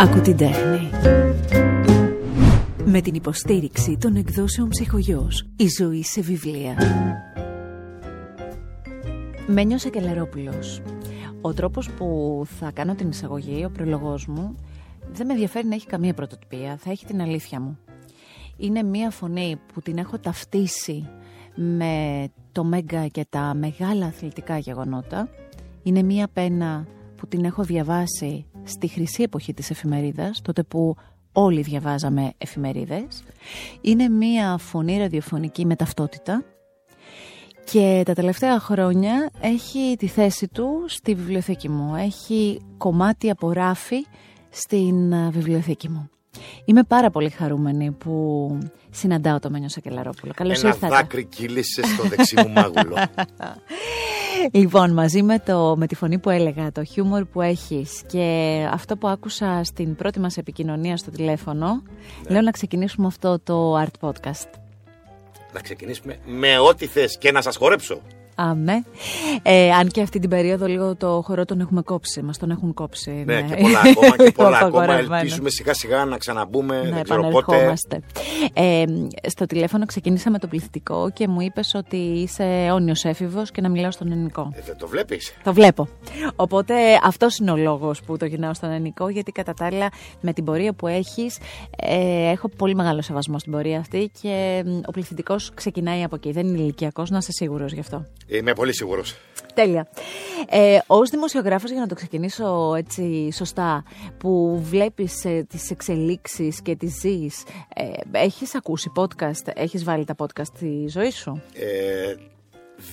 Ακού την τέχνη. Με την υποστήριξη των εκδόσεων ψυχογιός. Η ζωή σε βιβλία. Μένιος Ακελαρόπουλος. Ο τρόπος που θα κάνω την εισαγωγή, ο προλογός μου, δεν με ενδιαφέρει να έχει καμία πρωτοτυπία. Θα έχει την αλήθεια μου. Είναι μία φωνή που την έχω ταυτίσει με το Μέγκα και τα μεγάλα αθλητικά γεγονότα. Είναι μία πένα που την έχω διαβάσει στη χρυσή εποχή της εφημερίδας, τότε που όλοι διαβάζαμε εφημερίδες. Είναι μία φωνή ραδιοφωνική με ταυτότητα και τα τελευταία χρόνια έχει τη θέση του στη βιβλιοθήκη μου. Έχει κομμάτι από ράφη στην ε, βιβλιοθήκη μου. Είμαι πάρα πολύ χαρούμενη που συναντάω το Μένιο Σακελαρόπουλο. Καλώς Ένα ήρθατε. δάκρυ κύλησε στο δεξί μου μάγουλο. Λοιπόν, μαζί με, το, με τη φωνή που έλεγα, το χιούμορ που έχεις και αυτό που άκουσα στην πρώτη μας επικοινωνία στο τηλέφωνο, λέω να ξεκινήσουμε αυτό το art podcast. να ξεκινήσουμε με ό,τι θες και να σας χορέψω. Αμέ. Ε, αν και αυτή την περίοδο λίγο το χορό τον έχουμε κόψει, μας τον έχουν κόψει. Ναι, και πολλά ακόμα και πολλά ακόμα. Απαγορευμένος. Ελπίζουμε σιγά σιγά να ξαναμπούμε. να δεν ξέρω πότε. επανερχόμαστε. Ε, στο τηλέφωνο ξεκίνησα με το πληθυντικό και μου είπες ότι είσαι αιώνιος έφηβος και να μιλάω στον ελληνικό. Ε, δεν το βλέπεις; Το βλέπω. Οπότε αυτός είναι ο λόγος που το γυρνάω στον ελληνικό, γιατί κατά τα άλλα με την πορεία που έχεις, ε, έχω πολύ μεγάλο σεβασμό στην πορεία αυτή και μ, ο πληθυντικός ξεκινάει από εκεί. Δεν είναι ηλικιακός, να είσαι σίγουρος γι' αυτό. Είμαι πολύ σίγουρος. Τέλεια. Ε, Ω δημοσιογράφος, για να το ξεκινήσω έτσι σωστά, που βλέπεις ε, τις εξελίξεις και τις ζεις, ε, έχεις ακούσει podcast, έχεις βάλει τα podcast στη ζωή σου; Ε,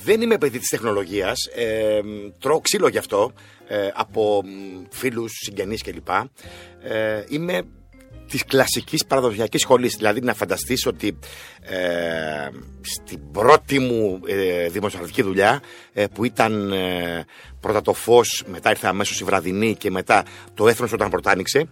δεν είμαι παιδί της τεχνολογίας, ε, τρώω ξύλο γι' αυτό ε, από μ, φίλους, συγγενείς κλπ. Ε, είμαι της κλασικής παραδοσιακής σχολής, δηλαδή να φανταστείς ότι ε, στην πρώτη μου ε, δημοσιογραφική δουλειά ε, που ήταν ε, πρώτα το φως, μετά ήρθε αμέσως η βραδινή και μετά το έθνος όταν πρώτα άνοιξε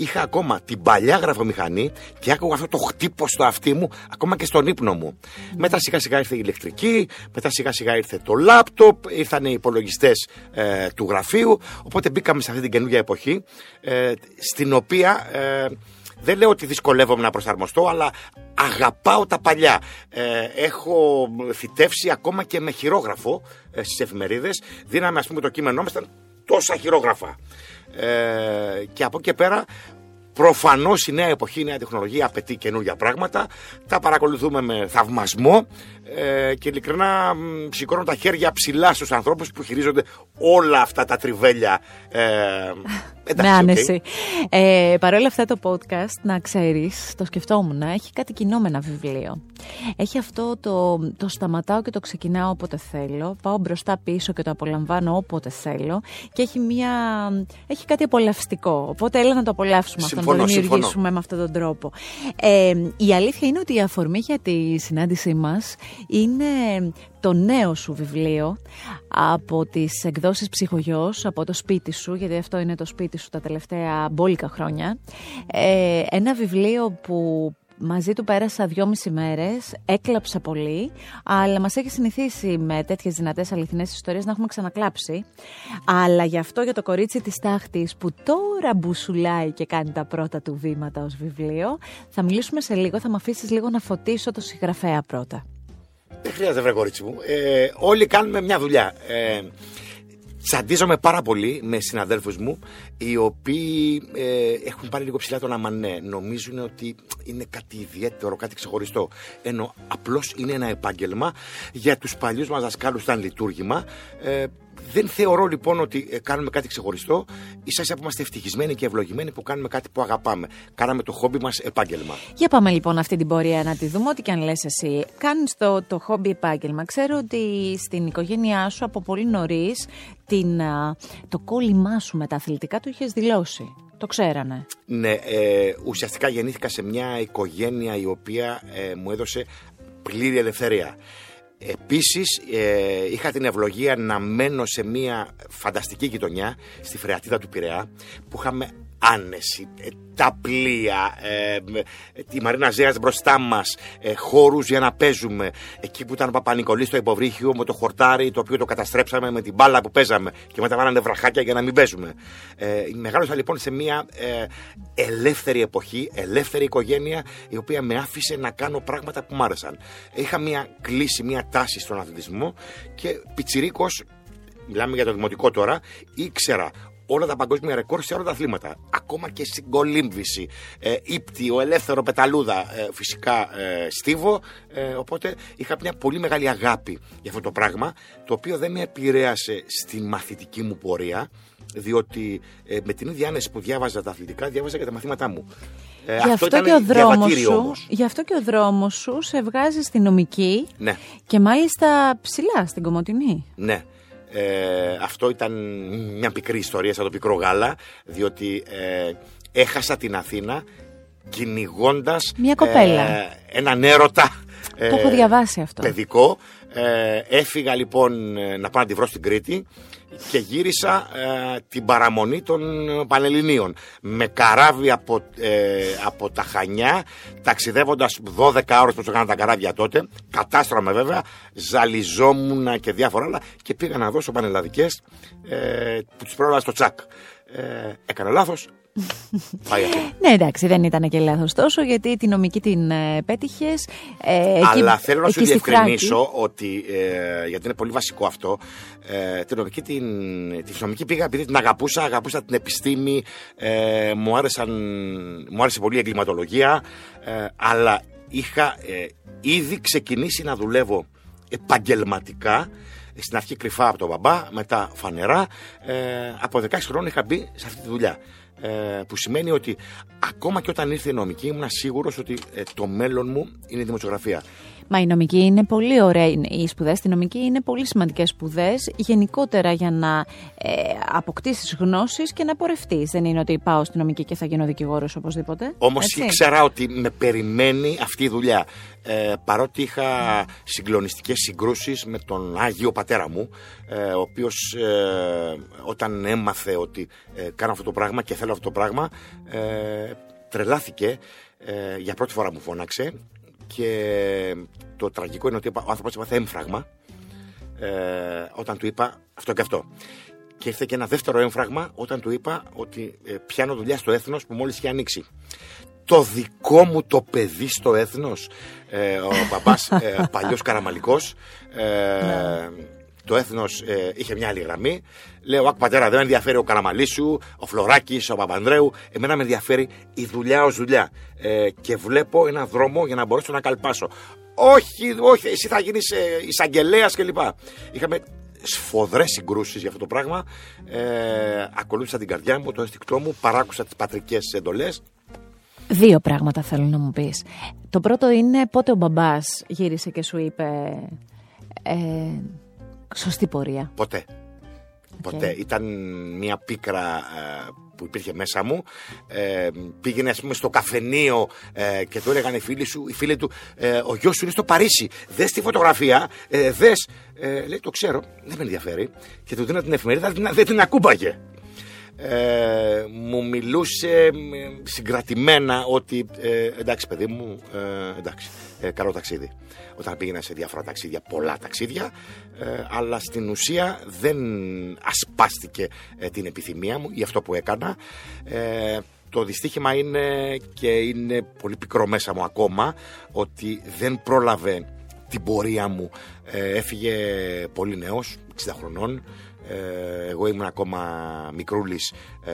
είχα ακόμα την παλιά γραφομηχανή και άκουγα αυτό το χτύπο στο αυτί μου, ακόμα και στον ύπνο μου. Μετά σιγά σιγά ήρθε η ηλεκτρική, μετά σιγά σιγά ήρθε το λάπτοπ, ήρθαν οι υπολογιστές ε, του γραφείου. Οπότε μπήκαμε σε αυτή την καινούργια εποχή, ε, στην οποία ε, δεν λέω ότι δυσκολεύομαι να προσαρμοστώ, αλλά αγαπάω τα παλιά. Ε, έχω θητεύσει ακόμα και με χειρόγραφο ε, στις εφημερίδες. Δίναμε, ας πούμε, το κείμενό μας, ήταν τόσα χειρόγραφα. Ε, και από εκεί και πέρα Προφανώς η νέα εποχή, η νέα τεχνολογία απαιτεί καινούργια πράγματα. Τα παρακολουθούμε με θαυμασμό ε, και ειλικρινά μ, σηκώνω τα χέρια ψηλά στους ανθρώπους που χειρίζονται όλα αυτά τα τριβέλια. Ε, εντάξει, με οκ. άνεση. Ε, Παρ' όλα αυτά το podcast, να ξέρεις, το σκεφτόμουν, έχει κάτι κοινό με ένα βιβλίο. Έχει αυτό το, το σταματάω και το ξεκινάω όποτε θέλω, πάω μπροστά πίσω και το απολαμβάνω όποτε θέλω και έχει, μια, έχει κάτι απολαυστικό. Οπότε έλα να το απολαύσουμε αυτό, να το Συμφωνώ, δημιουργήσουμε συμφωνώ. με αυτόν τον τρόπο. Ε, η αλήθεια είναι ότι η αφορμή για τη συνάντησή μας είναι το νέο σου βιβλίο από τις εκδόσεις Ψυχογιός, από το σπίτι σου, γιατί αυτό είναι το σπίτι σου τα τελευταία μπόλικα χρόνια. Ε, ένα βιβλίο που μαζί του πέρασα δυόμιση μέρες, έκλαψα πολύ, αλλά μας έχει συνηθίσει με τέτοιες δυνατές αληθινές ιστορίες να έχουμε ξανακλάψει. Αλλά γι' αυτό για το κορίτσι της τάχτης που τώρα μπουσουλάει και κάνει τα πρώτα του βήματα ως βιβλίο, θα μιλήσουμε σε λίγο, θα με αφήσεις λίγο να φωτίσω το συγγραφέα πρώτα. Δεν χρειάζεται, βρε κορίτσι μου. Ε, όλοι κάνουμε μια δουλειά. Ε, Τσαντίζομαι πάρα πολύ με συναδέλφους μου οι οποίοι ε, έχουν πάρει λίγο ψηλά τον αμανέ. Νομίζουν ότι είναι κάτι ιδιαίτερο, κάτι ξεχωριστό. Ενώ απλώς είναι ένα επάγγελμα. Για τους παλιούς μας δασκάλους ήταν λειτουργήμα. Ε, δεν θεωρώ λοιπόν ότι ε, κάνουμε κάτι ξεχωριστό. Ίσα ίσα που είμαστε ευτυχισμένοι και ευλογημένοι που κάνουμε κάτι που αγαπάμε. Κάναμε το χόμπι μας επάγγελμα. Για πάμε λοιπόν αυτή την πορεία να τη δούμε, ό,τι και αν λες εσύ. Κάνεις το, το χόμπι επάγγελμα. Ξέρω ότι στην οικογένειά σου από πολύ νωρίς το κόλλημά σου με τα αθλητικά το είχες δηλώσει. Το ξέρανε. Ναι, ε, ουσιαστικά γεννήθηκα σε μια οικογένεια η οποία ε, μου έδωσε πλήρη ελευθερία. Επίσης ε, είχα την ευλογία να μένω σε μια φανταστική γειτονιά στη Φρεατίδα του Πειραιά που είχαμε άνεση, ε, τα πλοία, ε, τη Μαρίνα Ζέας μπροστά μας, ε, χώρους για να παίζουμε. Εκεί που ήταν ο Παπα-Νικολής στο υποβρύχιο με το χορτάρι το οποίο το καταστρέψαμε με την μπάλα που παίζαμε και μετά βάλανε βραχάκια για να μην παίζουμε. Ε, μεγάλωσα λοιπόν σε μια ε, ελεύθερη εποχή, ελεύθερη οικογένεια η οποία με άφησε να κάνω πράγματα που μου άρεσαν. Είχα μια κλίση, μια τάση στον αθλητισμό και πιτσιρίκος μιλάμε για το δημοτικό τώρα, ήξερα όλα τα παγκόσμια ρεκόρ σε όλα τα αθλήματα. Ακόμα και στην κολύμβηση, ε, ύπτιο, ελεύθερο, πεταλούδα, ε, φυσικά ε, στίβο. Ε, οπότε είχα μια πολύ μεγάλη αγάπη για αυτό το πράγμα, το οποίο δεν με επηρέασε στη μαθητική μου πορεία, διότι ε, με την ίδια άνεση που διάβαζα τα αθλητικά, διάβαζα και τα μαθήματά μου. Ε, γι, αυτό, και ο δρόμος σου, γι' αυτό και ο δρόμος σου σε βγάζει στη νομική ναι. και μάλιστα ψηλά στην Κομωτινή. Ναι. Ε, αυτό ήταν μια πικρή ιστορία σαν το πικρό γάλα, διότι ε, έχασα την Αθήνα κυνηγώντας μια κοπέλα. Ε, έναν έρωτα. Το έχω διαβάσει αυτό. Παιδικό. έφυγα λοιπόν να πάω να τη βρω στην Κρήτη και γύρισα την παραμονή των Πανελληνίων. Με καράβι από, από τα Χανιά ταξιδεύοντας 12 ώρες που έκανα τα καράβια τότε. Κατάστρωμα βέβαια. Ζαλιζόμουν και διάφορα άλλα. Και πήγα να δώσω πανελλαδικές ε, που τις πρόλαβα στο τσακ ε, έκανα λάθος Πάει ναι, εντάξει, δεν ήταν και λάθος τόσο, γιατί τη νομική την ε, πέτυχες. Ε, Αλλά θέλω να σου διευκρινίσω ότι. Ε, γιατί είναι πολύ βασικό αυτό. Ε, την νομική, την, τη νομική πήγα επειδή την αγαπούσα, αγαπούσα την επιστήμη. Ε, μου, άρεσαν, μου άρεσε πολύ η εγκληματολογία. Ε, αλλά είχα ήδη ξεκινήσει να δουλεύω επαγγελματικά στην αρχή κρυφά από τον μπαμπά, μετά φανερά. Ε, από 16 χρόνια είχα μπει σε αυτή τη δουλειά. Ε, που σημαίνει ότι ακόμα και όταν ήρθε η νομική ήμουν σίγουρος ότι ε, το μέλλον μου είναι η δημοσιογραφία. Μα η νομική είναι πολύ ωραία. Οι σπουδές στη νομική είναι πολύ σημαντικές σπουδές γενικότερα για να ε, αποκτήσεις γνώσεις και να πορευτείς. Δεν είναι ότι πάω στη νομική και θα γίνω δικηγόρος οπωσδήποτε. Όμως ήξερα ότι με περιμένει αυτή η δουλειά. Ε, παρότι είχα συγκλονιστικές συγκρούσεις με τον Άγιο Πατέρα μου, ε, ο οποίος ε, όταν έμαθε ότι ε, κάνω αυτό το πράγμα και θέλω αυτό το πράγμα, ε, τρελάθηκε. για πρώτη φορά μου φώναξε και το τραγικό είναι ότι ο άνθρωπος έπαθε έμφραγμα ε, όταν του είπα αυτό και αυτό. Και ήρθε και ένα δεύτερο έμφραγμα όταν του είπα ότι ε, πιάνω δουλειά στο έθνος που μόλις είχε ανοίξει. Το δικό μου το παιδί στο έθνος, ε, ο παπάς ε, παλιός καραμαλικός, ε, ναι το έθνος ε, είχε μια άλλη γραμμή. Λέω, Ακ πατέρα, δεν με ενδιαφέρει ο Καραμαλή σου, ο Φλωράκης, ο Παπανδρέου. Εμένα με ενδιαφέρει η δουλειά ως δουλειά. Ε, και βλέπω ένα δρόμο για να μπορέσω να καλπάσω. Όχι, όχι, εσύ θα γίνεις ε, εισαγγελέας κλπ. Είχαμε σφοδρές συγκρούσεις για αυτό το πράγμα. Ε, ακολούθησα την καρδιά μου, το αισθηκτό μου, παράκουσα τις πατρικές εντολές. Δύο πράγματα θέλω να μου πεις. Το πρώτο είναι πότε ο μπαμπάς γύρισε και σου είπε ε, σωστή πορεία. Ποτέ. Ποτέ. Ήταν μια πίκρα ε, που υπήρχε μέσα μου. Ε, πήγαινε, ας πούμε, στο καφενείο ε, και του έλεγαν οι φίλοι, σου, οι φίλοι του, ε, ο γιος σου είναι στο Παρίσι. Δες τη φωτογραφία, ε, δες. Ε, λέει, το ξέρω, δεν με ενδιαφέρει. Και του δίνω την εφημερίδα, δεν την ακούμπαγε ε, μου μιλούσε συγκρατημένα ότι ε, εντάξει παιδί μου, ε, εντάξει, ε, καλό ταξίδι. Όταν πήγαινα σε διάφορα ταξίδια, πολλά ταξίδια, αλλά στην ουσία δεν ασπάστηκε την επιθυμία μου για αυτό που έκανα. Το δυστύχημα είναι και είναι πολύ πικρό μέσα μου ακόμα ότι δεν πρόλαβε την πορεία μου. Έφυγε πολύ νέος, 60 χρονών, ε, εγώ ήμουν ακόμα μικρούλης ε,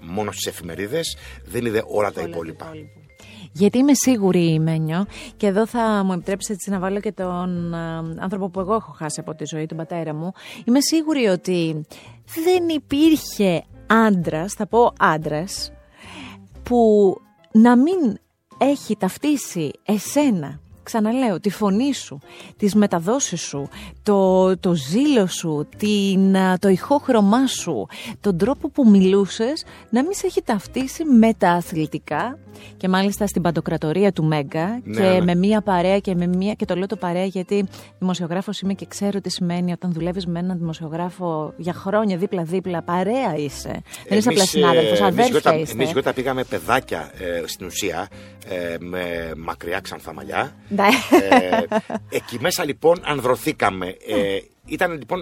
μόνο στις εφημερίδες δεν είδε όλα, τα υπόλοιπα. Γιατί είμαι σίγουρη, Μένιο, και εδώ θα μου επιτρέψετε να βάλω και τον ε, άνθρωπο που εγώ έχω χάσει από τη ζωή, τον πατέρα μου. Είμαι σίγουρη ότι δεν υπήρχε άντρας, θα πω άντρας, που να μην έχει ταυτίσει εσένα ξαναλέω, τη φωνή σου, τις μεταδόσεις σου, το, το ζήλο σου, την, το ηχόχρωμά σου, τον τρόπο που μιλούσες, να μην σε έχει ταυτίσει με τα αθλητικά και μάλιστα στην παντοκρατορία του Μέγκα Ναι, και ναι. με μία παρέα και με μία, και το λέω το παρέα γιατί δημοσιογράφος είμαι και ξέρω τι σημαίνει όταν δουλεύεις με έναν δημοσιογράφο για χρόνια δίπλα-δίπλα, παρέα είσαι. Δεν είσαι απλά Εμείς, ε, συνάδελφος, εμείς αδέρφια Γιώτα- είστε. Εμείς Γιώτα πήγαμε παιδάκια ε, στην ουσία ε, με μακριά ξανθά μαλλιά. Ναι. Ε, εκεί μέσα λοιπόν ανδρωθήκαμε. Ε, ήταν λοιπόν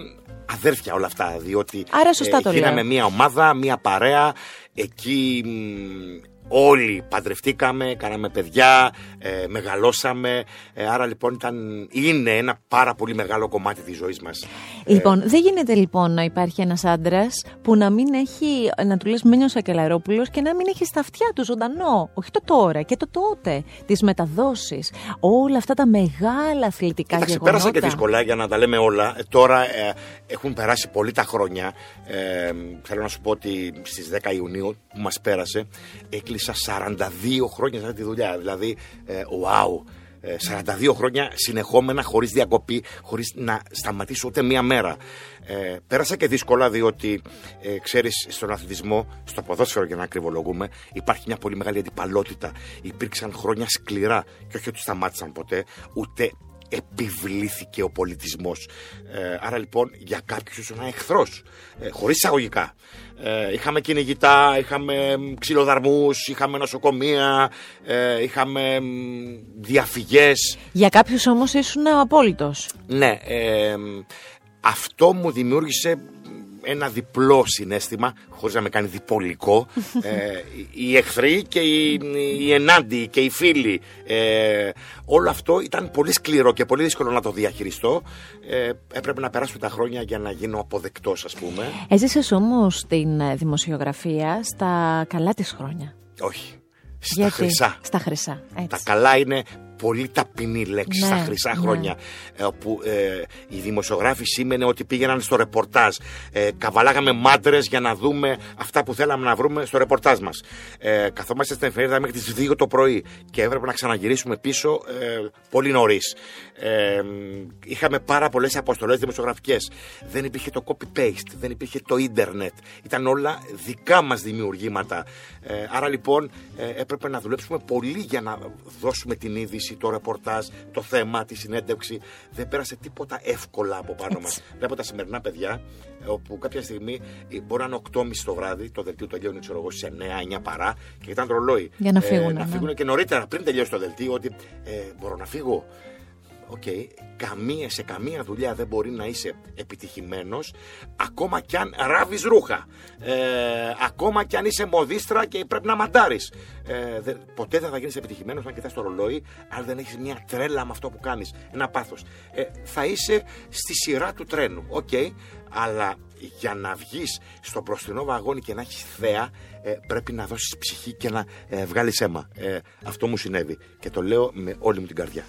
αδέρφια όλα αυτά, διότι Άρα σωστά το γίναμε λέω. μια ομάδα, μια παρέα. Εκεί μ, όλοι παντρευτήκαμε, κάναμε παιδιά, ε, μεγαλώσαμε. Ε, άρα λοιπόν ήταν, είναι ένα πάρα πολύ μεγάλο κομμάτι της ζωής μας. Λοιπόν, δεν γίνεται λοιπόν να υπάρχει ένας άντρας που να μην έχει, να του λες Μένιο Σακελαρόπουλος και να μην έχει στα αυτιά του ζωντανό. Όχι το τώρα και το τότε. Τις μεταδόσεις. Όλα αυτά τα μεγάλα αθλητικά Κοίταξε, γεγονότα. πέρασα και δύσκολα για να τα λέμε όλα. Ε, τώρα ε, έχουν περάσει πολύ τα χρόνια. Ε, θέλω να σου πω ότι στις 10 Ιουνίου που μας πέρασε έκλεισα 42 χρόνια σε αυτή τη δουλειά. Δηλαδή, ε, wow. Ε, 42 χρόνια συνεχόμενα, χωρίς διακοπή, χωρίς να σταματήσω ούτε μία μέρα. Ε, πέρασα και δύσκολα διότι, ε, ξέρεις, στον αθλητισμό, στο ποδόσφαιρο για να ακριβολογούμε, υπάρχει μια πολύ μεγάλη αντιπαλότητα. Υπήρξαν χρόνια σκληρά και όχι ότι σταμάτησαν ποτέ, ούτε επιβλήθηκε ο πολιτισμός. Ε, άρα λοιπόν για κάποιους ήσουν εχθρός, ε, χωρίς εισαγωγικά. Ε, είχαμε κυνηγητά, είχαμε μ, ξυλοδαρμούς, είχαμε νοσοκομεία, ε, είχαμε μ, διαφυγές. Για κάποιους όμως ήσουν ο απόλυτος. Ναι, ε, μ, αυτό μου δημιούργησε ένα διπλό συνέστημα, χωρίς να με κάνει διπολικό. ε, οι εχθροί και οι, οι ενάντιοι και οι φίλοι. Ε, όλο αυτό ήταν πολύ σκληρό και πολύ δύσκολο να το διαχειριστώ. Ε, έπρεπε να περάσουν τα χρόνια για να γίνω αποδεκτός, ας πούμε. Έζησες όμως την ε, δημοσιογραφία στα καλά της χρόνια. Όχι, στα χρυσά. Στα χρυσά. Τα Έτσι. καλά είναι πολύ ταπεινή λέξη Ναι, στα χρυσά ναι. χρόνια. Ε, όπου ε, οι δημοσιογράφοι σήμαινε ότι πήγαιναν στο ρεπορτάζ. Ε, καβαλάγαμε μάντρες για να δούμε αυτά που θέλαμε να βρούμε στο ρεπορτάζ μας. Ε, καθόμαστε στην εφημερίδα μέχρι τις 2 το πρωί και έπρεπε να ξαναγυρίσουμε πίσω ε, πολύ νωρίς. Ε, είχαμε πάρα πολλές αποστολές δημοσιογραφικές. Δεν υπήρχε το copy-paste, δεν υπήρχε το ίντερνετ. Ήταν όλα δικά μας δημιουργήματα. Ε, άρα λοιπόν ε, έπρεπε να δουλέψουμε πολύ για να δώσουμε την είδηση, το ρεπορτάζ, το θέμα, τη συνέντευξη. Δεν πέρασε τίποτα εύκολα από πάνω μας. Βλέπω τα σημερινά παιδιά, ε, όπου κάποια στιγμή ε, μπορεί να είναι 8.30 το βράδυ, το δελτίο τελειώνει, ξέρω εγώ, στις 9-9 παρά και ήταν ρολόι. Για να φύγουνε, να ναι. φύγουν και νωρίτερα, πριν τελειώσει το δελτίο, ότι ε, μπορώ να φύγω. Οκ, καμία, σε καμία δουλειά δεν μπορεί να είσαι επιτυχημένος ακόμα κι αν ράβεις ρούχα. Ε, ακόμα κι αν είσαι μοδίστρα και πρέπει να μαντάρεις. Ε, δεν- ποτέ δεν θα γίνεις επιτυχημένος αν κοιτάς το ρολόι αν δεν έχεις μια τρέλα με αυτό που κάνεις. Ένα πάθος. Ε, θα είσαι στη σειρά του τρένου. Οκ, αλλά για να βγεις στο μπροστινό βαγόνι και να έχεις θέα ε, πρέπει να δώσεις ψυχή και να ε, βγάλεις αίμα. Ε, αυτό μου συνέβη και το λέω με όλη μου την καρδιά.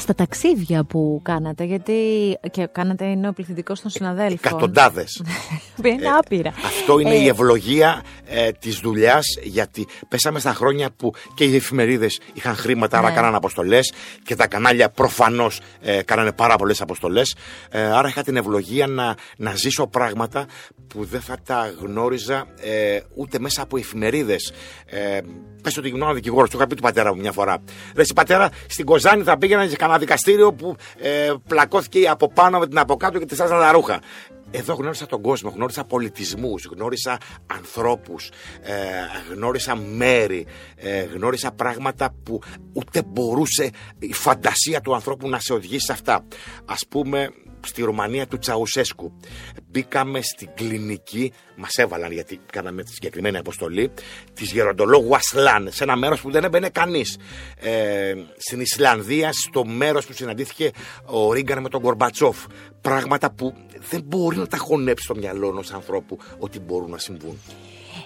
Στα ταξίδια που κάνατε, γιατί και κάνατε νέο πληθυντικό των συναδέλφων. Εκατοντάδες. Είναι άπειρα. Αυτό είναι Ε, η ευλογία ε, της δουλειάς γιατί πέσαμε στα χρόνια που και οι εφημερίδες είχαν χρήματα, άρα Ναι. κάνανε αποστολές και τα κανάλια προφανώς ε, κάνανε πάρα πολλές αποστολές. Ε, άρα είχα την ευλογία να, να ζήσω πράγματα που δεν θα τα γνώριζα ε, ούτε μέσα από εφημερίδες. Ε, πες ότι γινόταν δικηγόρος, το είχα πει του πατέρα μου μια φορά. Ρε εσύ πατέρα, στην Κοζάνη θα πήγαινα σε κανένα δικαστήριο που ε, πλακώθηκε η από πάνω με την από κάτω και τη στάζαν τα ρούχα. Εδώ γνώρισα τον κόσμο, γνώρισα πολιτισμούς, γνώρισα ανθρώπους, ε, γνώρισα μέρη, ε, γνώρισα πράγματα που ούτε μπορούσε η φαντασία του ανθρώπου να σε οδηγήσει σε αυτά. Ας πούμε, στη Ρουμανία του Τσαουσέσκου. Μπήκαμε στην κλινική, μας έβαλαν γιατί κάναμε τη συγκεκριμένη αποστολή, της γεροντολόγου Ασλάν, σε ένα μέρος που δεν έμπαινε κανείς. Ε, στην Ισλανδία, στο μέρος που συναντήθηκε ο Ρίγκαν με τον Κορμπατσόφ. Πράγματα που δεν μπορεί να τα χωνέψει στο μυαλό ενός ανθρώπου ότι μπορούν να συμβούν.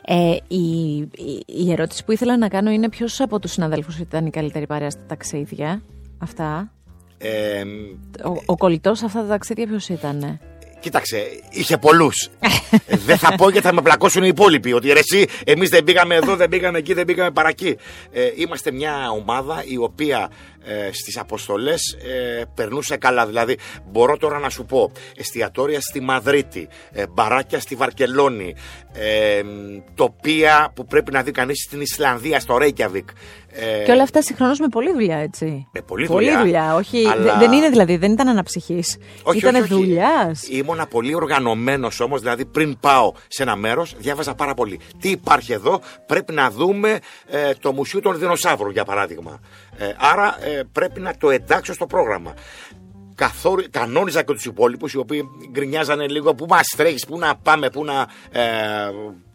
Ε, η, η, η ερώτηση που ήθελα να κάνω είναι ποιος από τους συναδέλφους ήταν η καλύτερη παρέα στα ταξίδια. Αυτά; Ε, Ο, ο κολλητός σε αυτά τα ταξίδια ποιος ήταν. Κοίταξε, είχε πολλούς. δεν θα πω γιατί θα με πλακώσουν οι υπόλοιποι. Ότι ρε, εσύ, εμείς δεν πήγαμε εδώ, δεν πήγαμε εκεί, δεν πήγαμε παρακεί. Ε, είμαστε μια ομάδα η οποία ε, στις αποστολές ε, περνούσε καλά. Δηλαδή μπορώ τώρα να σου πω εστιατόρια στη Μαδρίτη, ε, μπαράκια στη Βαρκελόνη, ε, τοπία που πρέπει να δει κανείς στην Ισλανδία, στο Ρέικιαβικ. Ε, και όλα αυτά συγχρόνως με πολλή δουλειά, έτσι. Με πολλή δουλειά. δουλειά. Όχι, Δεν είναι δηλαδή, δεν ήταν αναψυχής. Ήταν δουλειάς. Ήμουνα πολύ οργανωμένος όμως, δηλαδή πριν πάω σε ένα μέρος, διάβαζα πάρα πολύ. Τι υπάρχει εδώ, πρέπει να δούμε ε, το Μουσείο των Δεινοσαύρων, για παράδειγμα. Ε, άρα ε, πρέπει να το εντάξω στο πρόγραμμα. Καθόρι, κανόνιζα και τους υπόλοιπους οι οποίοι γκρινιάζανε λίγο που μας τρέχεις, πού να πάμε, πού να ε,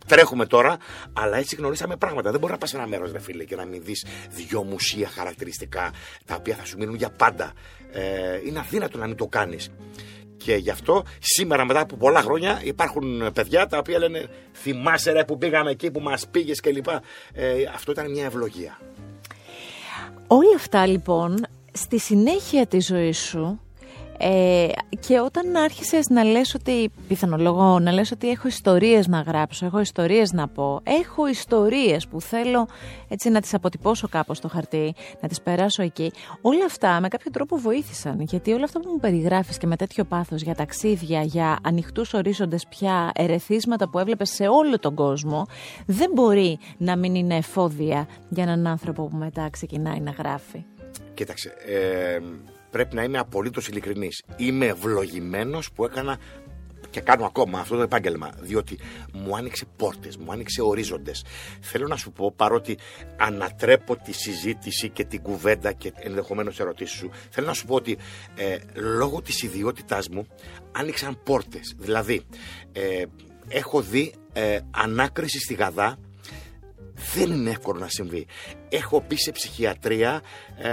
τρέχουμε τώρα. Αλλά έτσι γνωρίσαμε πράγματα. Δεν μπορεί να πας σε ένα μέρος, ρε φίλε, και να μην δεις δυο μουσεία χαρακτηριστικά τα οποία θα σου μείνουν για πάντα. Ε, είναι αδύνατο να μην το κάνεις. Και γι' αυτό σήμερα μετά από πολλά χρόνια υπάρχουν παιδιά τα οποία λένε θυμάσαι ρε που πήγαμε εκεί που μας πήγες κλπ. Ε, αυτό ήταν μια ευλογία. Όλα αυτά λοιπόν στη συνέχεια της ζωής σου ε, και όταν άρχισες να λες ότι, πιθανολογώ, να λες ότι έχω ιστορίες να γράψω, έχω ιστορίες να πω, έχω ιστορίες που θέλω έτσι να τις αποτυπώσω κάπως στο χαρτί, να τις περάσω εκεί, όλα αυτά με κάποιο τρόπο βοήθησαν, γιατί όλα αυτά που μου περιγράφεις και με τέτοιο πάθος για ταξίδια, για ανοιχτούς ορίζοντες πια, ερεθίσματα που έβλεπες σε όλο τον κόσμο, δεν μπορεί να μην είναι εφόδια για έναν άνθρωπο που μετά ξεκινάει να γράφει. Κοίταξε, ε, πρέπει να είμαι απολύτως ειλικρινής. Είμαι ευλογημένος που έκανα και κάνω ακόμα αυτό το επάγγελμα, διότι μου άνοιξε πόρτες, μου άνοιξε ορίζοντες. Θέλω να σου πω, παρότι ανατρέπω τη συζήτηση και την κουβέντα και ενδεχομένως ερωτήσεις σου, θέλω να σου πω ότι ε, λόγω της ιδιότητάς μου άνοιξαν πόρτες. Δηλαδή, ε, έχω δει ε, ανάκριση στη Γαδά δεν είναι εύκολο να συμβεί. Έχω πει σε ψυχιατρία, ε,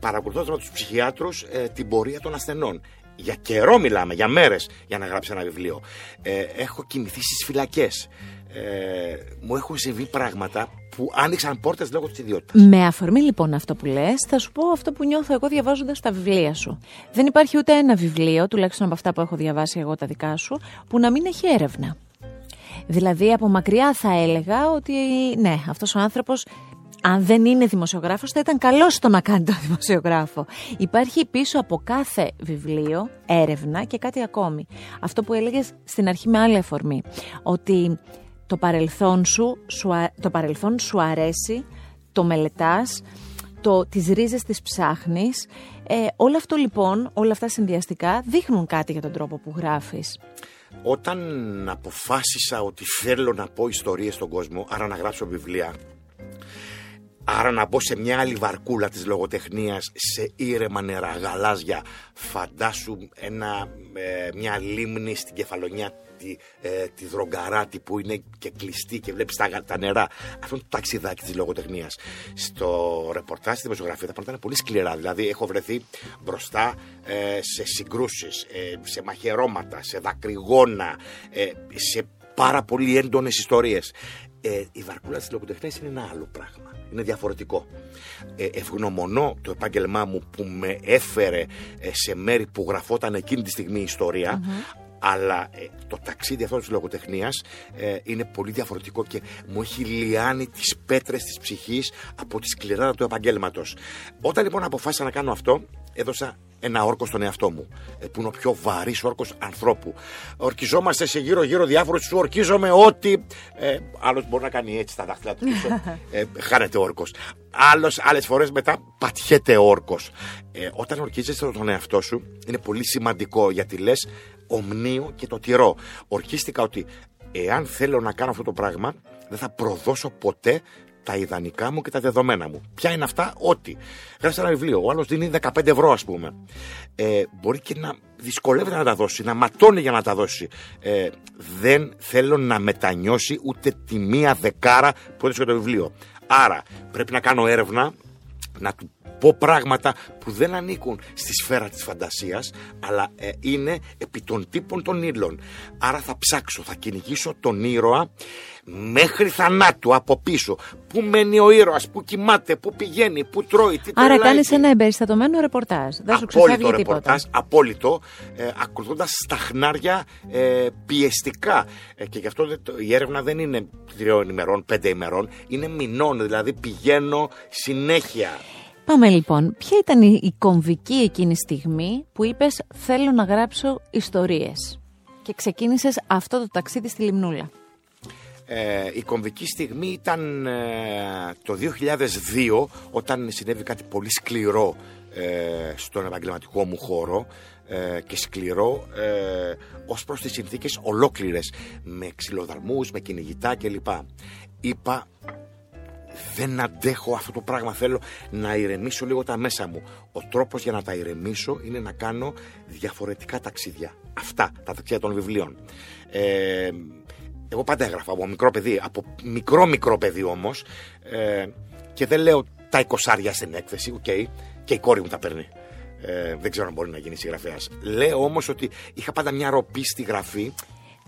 παρακολουθώντας με τους ψυχιάτρους ε, την πορεία των ασθενών. Για καιρό μιλάμε, για μέρες, για να γράψει ένα βιβλίο. Ε, έχω κοιμηθεί στις φυλακές. Ε, μου έχουν συμβεί πράγματα που άνοιξαν πόρτες λόγω της ιδιότητας. Με αφορμή λοιπόν αυτό που λες, θα σου πω αυτό που νιώθω εγώ διαβάζοντας τα βιβλία σου. Δεν υπάρχει ούτε ένα βιβλίο, τουλάχιστον από αυτά που έχω διαβάσει εγώ τα δικά σου, που να μην έχει έρευνα. Δηλαδή από μακριά θα έλεγα ότι ναι, αυτός ο άνθρωπος αν δεν είναι δημοσιογράφος θα ήταν καλός στο να κάνει το δημοσιογράφο. Υπάρχει πίσω από κάθε βιβλίο έρευνα και κάτι ακόμη. Αυτό που έλεγες στην αρχή με άλλη αφορμή. Ότι το παρελθόν σου, το παρελθόν σου αρέσει, το μελετάς, το, τις ρίζες τις ψάχνεις. Ε, όλο αυτό λοιπόν, όλα αυτά συνδυαστικά δείχνουν κάτι για τον τρόπο που γράφεις. Όταν αποφάσισα ότι θέλω να πω ιστορίες στον κόσμο, άρα να γράψω βιβλία, άρα να μπω σε μια άλλη βαρκούλα της λογοτεχνίας, σε ήρεμα νερά, γαλάζια, φαντάσου ένα, ε, μια λίμνη στην κεφαλονιά τη, ε, τη δρογκαράτη που είναι και κλειστή και βλέπεις τα, τα νερά. Αυτό είναι το ταξιδάκι της λογοτεχνίας. Στο ρεπορτάζ στη δημοσιογραφία τα πράγματα είναι πολύ σκληρά. Δηλαδή έχω βρεθεί μπροστά ε, σε συγκρούσεις, ε, σε μαχαιρώματα, σε δακρυγόνα, ε, σε πάρα πολύ έντονες ιστορίες. Ε, η βαρκούλα της λογοτεχνίας είναι ένα άλλο πράγμα. Είναι διαφορετικό. Ε, ευγνωμονώ το επάγγελμά μου που με έφερε σε μέρη που γραφόταν εκείνη τη στιγμή η ιστορια αλλά ε, το ταξίδι αυτό της λογοτεχνίας ε, είναι πολύ διαφορετικό και μου έχει λιάνει τις πέτρες της ψυχής από τη σκληράδα του επαγγέλματος. Όταν λοιπόν αποφάσισα να κάνω αυτό, έδωσα ένα όρκο στον εαυτό μου, ε, που είναι ο πιο βαρύς όρκος ανθρώπου. Ορκιζόμαστε σε γύρω-γύρω διάφορους, σου ορκίζομαι ότι. Ε, Άλλος μπορεί να κάνει έτσι τα δάχτυλα του πίσω. Ε, χάνεται όρκος. Άλλες φορές μετά πατιέται όρκος. Ε, όταν ορκίζεσαι τον εαυτό σου, είναι πολύ σημαντικό γιατί λες ομνίου και το τυρό. Ορκίστηκα ότι εάν θέλω να κάνω αυτό το πράγμα, δεν θα προδώσω ποτέ τα ιδανικά μου και τα δεδομένα μου. Ποια είναι αυτά, ότι. Γράψε ένα βιβλίο, ο άλλος δίνει 15 ευρώ, ας πούμε. Ε, μπορεί και να δυσκολεύεται να τα δώσει, να ματώνει για να τα δώσει. Ε, δεν θέλω να μετανιώσει ούτε τη μία δεκάρα που έδωσε το βιβλίο. Άρα πρέπει να κάνω έρευνα, να του πω πράγματα που δεν ανήκουν στη σφαίρα της φαντασίας αλλά ε, είναι επί των τύπων των ήλων. Άρα θα ψάξω, θα κυνηγήσω τον ήρωα μέχρι θανάτου από πίσω. Πού μένει ο ήρωας, πού κοιμάται, πού πηγαίνει, πού τρώει, τι Άρα κάνεις ένα εμπεριστατωμένο ρεπορτάζ. Δεν σου απόλυτο ρεπορτάζ, απόλυτο, ε, ακολουθώντας στα χνάρια ε, πιεστικά. Ε, και γι' αυτό η έρευνα δεν είναι τριών ημερών, πέντε ημερών, είναι μηνών, δηλαδή πηγαίνω συνέχεια. Πάμε λοιπόν. Ποια ήταν η, η κομβική εκείνη στιγμή που είπες θέλω να γράψω ιστορίες και ξεκίνησες αυτό το ταξίδι στη Λιμνούλα; Ε, η κομβική στιγμή ήταν ε, το 2002 όταν συνέβη κάτι πολύ σκληρό ε, στον επαγγελματικό μου χώρο ε, και σκληρό ε, ως προς τις συνθήκες ολόκληρες με ξυλοδαρμούς, με κυνηγητά κλπ. Είπα δεν αντέχω αυτό το πράγμα. Θέλω να ηρεμήσω λίγο τα μέσα μου. Ο τρόπος για να τα ηρεμήσω είναι να κάνω διαφορετικά ταξίδια. Αυτά τα ταξίδια των βιβλίων. Ε, εγώ πάντα έγραφα από μικρό παιδί, από μικρό μικρό παιδί όμως. Ε, και δεν λέω τα εικοσάρια στην έκθεση, OK, okay, και η κόρη μου τα παίρνει. Ε, δεν ξέρω αν μπορεί να γίνει συγγραφέας. Λέω όμως ότι είχα πάντα μια ροπή στη γραφή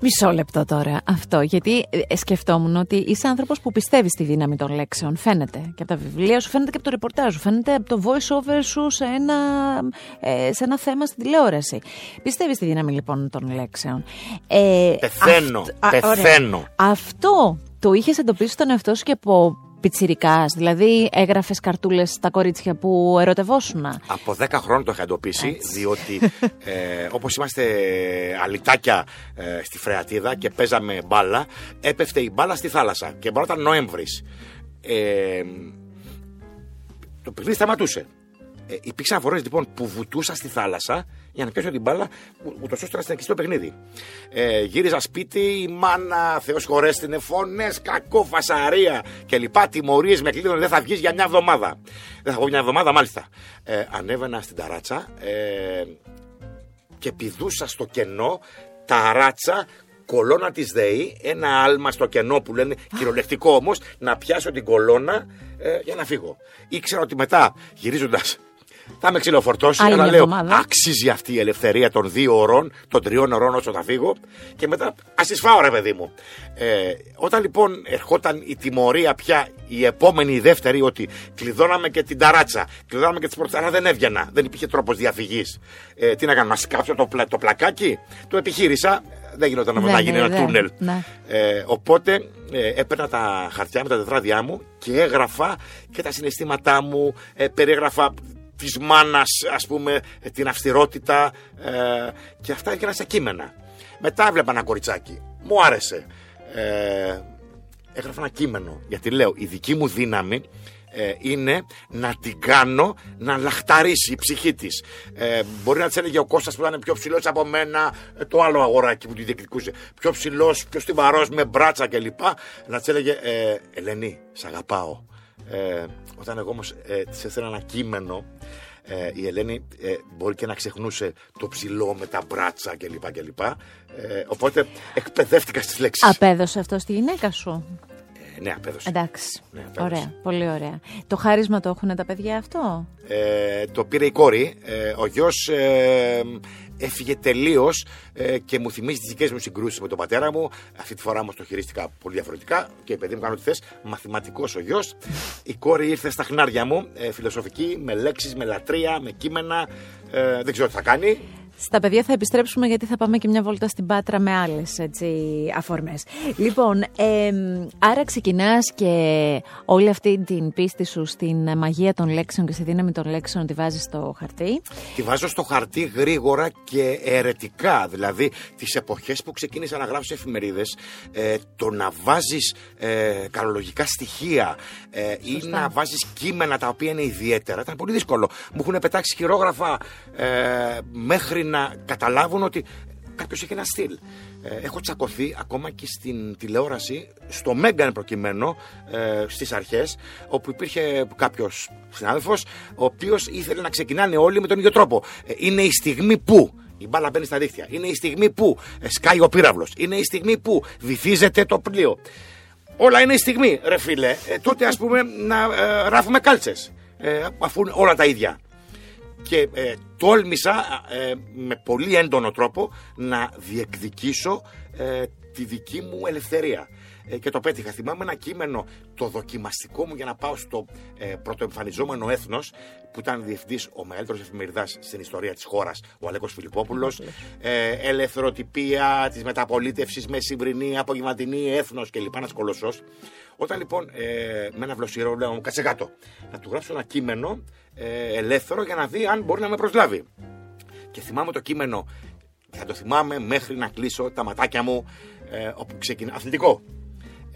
Μισό λεπτό τώρα αυτό, γιατί ε, σκεφτόμουν ότι είσαι άνθρωπος που πιστεύεις στη δύναμη των λέξεων. Φαίνεται και από τα βιβλία σου, φαίνεται και από το ρεπορτάζ σου, φαίνεται από το voice over σου σε ένα, ε, σε ένα θέμα στην τηλεόραση. Πιστεύεις στη δύναμη λοιπόν των λέξεων. Ε, πεθαίνω, πεθαίνω. Αυτό το είχες εντοπίσει στον εαυτό σου και από πιτσιρικάς, δηλαδή έγραφες καρτούλες στα κορίτσια που ερωτευόσουν. Από 10 χρόνια το είχα εντοπίσει, διότι ε, όπως είμαστε αλυτάκια ε, στη Φρεατίδα και παίζαμε μπάλα, έπεφτε η μπάλα στη θάλασσα και μπορεί να ήταν Νοέμβρης. Ε, το παιχνίδι σταματούσε. Ε, υπήρξαν φορέ λοιπόν που βουτούσα στη θάλασσα για να πιάσω την μπάλα, ούτως ώστε να συνεχίσει το παιχνίδι. Ε, γύριζα σπίτι, η μάνα, Θεός χωρέστηνε, φωνές, κακό, φασαρία κλπ. Τιμωρίες με κλείδωνε, δεν θα βγεις για μια εβδομάδα. Δεν θα βγω μια εβδομάδα, μάλιστα. Ε, ανέβαινα στην ταράτσα ε, και πηδούσα στο κενό ταράτσα κολόνα της ΔΕΗ, ένα άλμα στο κενό που λένε κυριολεκτικό όμως, να πιάσω την κολόνα ε, για να φύγω. Ήξερα ότι μετά γυρίζοντας θα με ξυλοφορτώσει, αλλά λέω άξιζε αυτή η ελευθερία των δύο ωρών, των τριών ωρών όσο θα φύγω και μετά ας τις φάω ρε παιδί μου. Ε, όταν λοιπόν ερχόταν η τιμωρία πια η επόμενη, η δεύτερη, ότι κλειδώναμε και την ταράτσα, κλειδώναμε και τις πόρτες, αλλά δεν έβγαινα, δεν υπήρχε τρόπος διαφυγής. Ε, τι να κάνω, να σκάψω το, το πλακάκι, το επιχείρησα, δεν γινόταν να γίνει ένα τούνελ. Ναι. Ε, οπότε ε, έπαιρνα τα χαρτιά με τα τετράδια μου και έγραφα και τα συναισθήματά μου, ε, περιέγραφα της μάνας ας πούμε την αυστηρότητα ε, και αυτά έγιναν σε κείμενα. Μετά έβλεπα ένα κοριτσάκι, μου άρεσε. Ε, έγραφα ένα κείμενο γιατί λέω η δική μου δύναμη ε, είναι να την κάνω να λαχταρίσει η ψυχή της. Ε, μπορεί να της έλεγε ο Κώστας που ήταν πιο ψηλός από μένα, ε, το άλλο αγοράκι που τη διεκδικούσε. Πιο ψηλός, πιο στιβαρό, με μπράτσα κλπ. Να της έλεγε ε, Ελένη, σ' αγαπάω. Ε, όταν εγώ όμως ε, τη έστειλα ένα κείμενο, ε, η Ελένη ε, μπορεί και να ξεχνούσε το ψηλό με τα μπράτσα κλπ. κλπ. Ε, οπότε εκπαιδεύτηκα στις λέξεις. Απέδωσε αυτό στη γυναίκα σου; Ε, ναι, απέδωσε. Εντάξει. Ναι, Ωραία, πολύ ωραία. Το χάρισμα το έχουν τα παιδιά αυτό; Ε, το πήρε η κόρη. Ε, ο γιος ε, έφυγε τελείως ε, και μου θυμίζει τις δικές μου συγκρούσεις με τον πατέρα μου. Αυτή τη φορά όμως το χειρίστηκα πολύ διαφορετικά και παιδί μου κάνω τι θες. Μαθηματικός ο γιος. Η κόρη ήρθε στα χνάρια μου, ε, φιλοσοφική, με λέξεις, με λατρεία, με κείμενα. Ε, δεν ξέρω τι θα κάνει. Στα παιδιά θα επιστρέψουμε γιατί θα πάμε και μια βόλτα στην Πάτρα με άλλες αφορμές. Λοιπόν, ε, άρα ξεκινάς και όλη αυτή την πίστη σου στην μαγεία των λέξεων και στη δύναμη των λέξεων τη βάζεις στο χαρτί. Τη βάζω στο χαρτί γρήγορα και αιρετικά. Δηλαδή, τις εποχές που ξεκίνησα να γράψω εφημερίδες, ε, το να βάζεις ε, καλολογικά στοιχεία ε, ή να βάζεις κείμενα τα οποία είναι ιδιαίτερα ήταν πολύ δύσκολο. Μου έχουν πετάξει χειρόγραφα ε, μέχρι να καταλάβουν ότι κάποιος έχει ένα στυλ. Ε, έχω τσακωθεί ακόμα και στην τηλεόραση, στο Μέγκαν προκειμένου, ε, στις αρχές, όπου υπήρχε κάποιος συνάδελφος, ο οποίος ήθελε να ξεκινάνε όλοι με τον ίδιο τρόπο. Ε, είναι η στιγμή που η μπάλα μπαίνει στα δίχτυα. Είναι η στιγμή που ε, σκάει ο πύραυλος. Είναι η στιγμή που βυθίζεται το πλοίο. Όλα είναι η στιγμή, ρε φίλε. Ε, τότε ας πούμε να ε, ράφουμε κάλτσες. αφού είναι όλα τα ίδια και ε, τόλμησα ε, με πολύ έντονο τρόπο να διεκδικήσω ε, τη δική μου ελευθερία. Ε, και το πέτυχα. Θυμάμαι ένα κείμενο, το δοκιμαστικό μου για να πάω στο ε, πρωτοεμφανιζόμενο έθνος, που ήταν διευθυντής ο μεγαλύτερος εφημεριδάς στην ιστορία της χώρας, ο Αλέκος Φιλιππόπουλος. Ε, ελευθεροτυπία της μεταπολίτευσης, μεσημβρινή, απογευματινή, έθνος κλπ. Ένας κολοσσός. Όταν λοιπόν ε, με ένα βλοσιρό λέω, κάτσε κάτω, να του γράψω ένα κείμενο ε, ελεύθερο για να δει αν μπορεί να με προσλάβει. Και θυμάμαι το κείμενο, θα το θυμάμαι μέχρι να κλείσω τα ματάκια μου, ε, όπου ξεκινά. Αθλητικό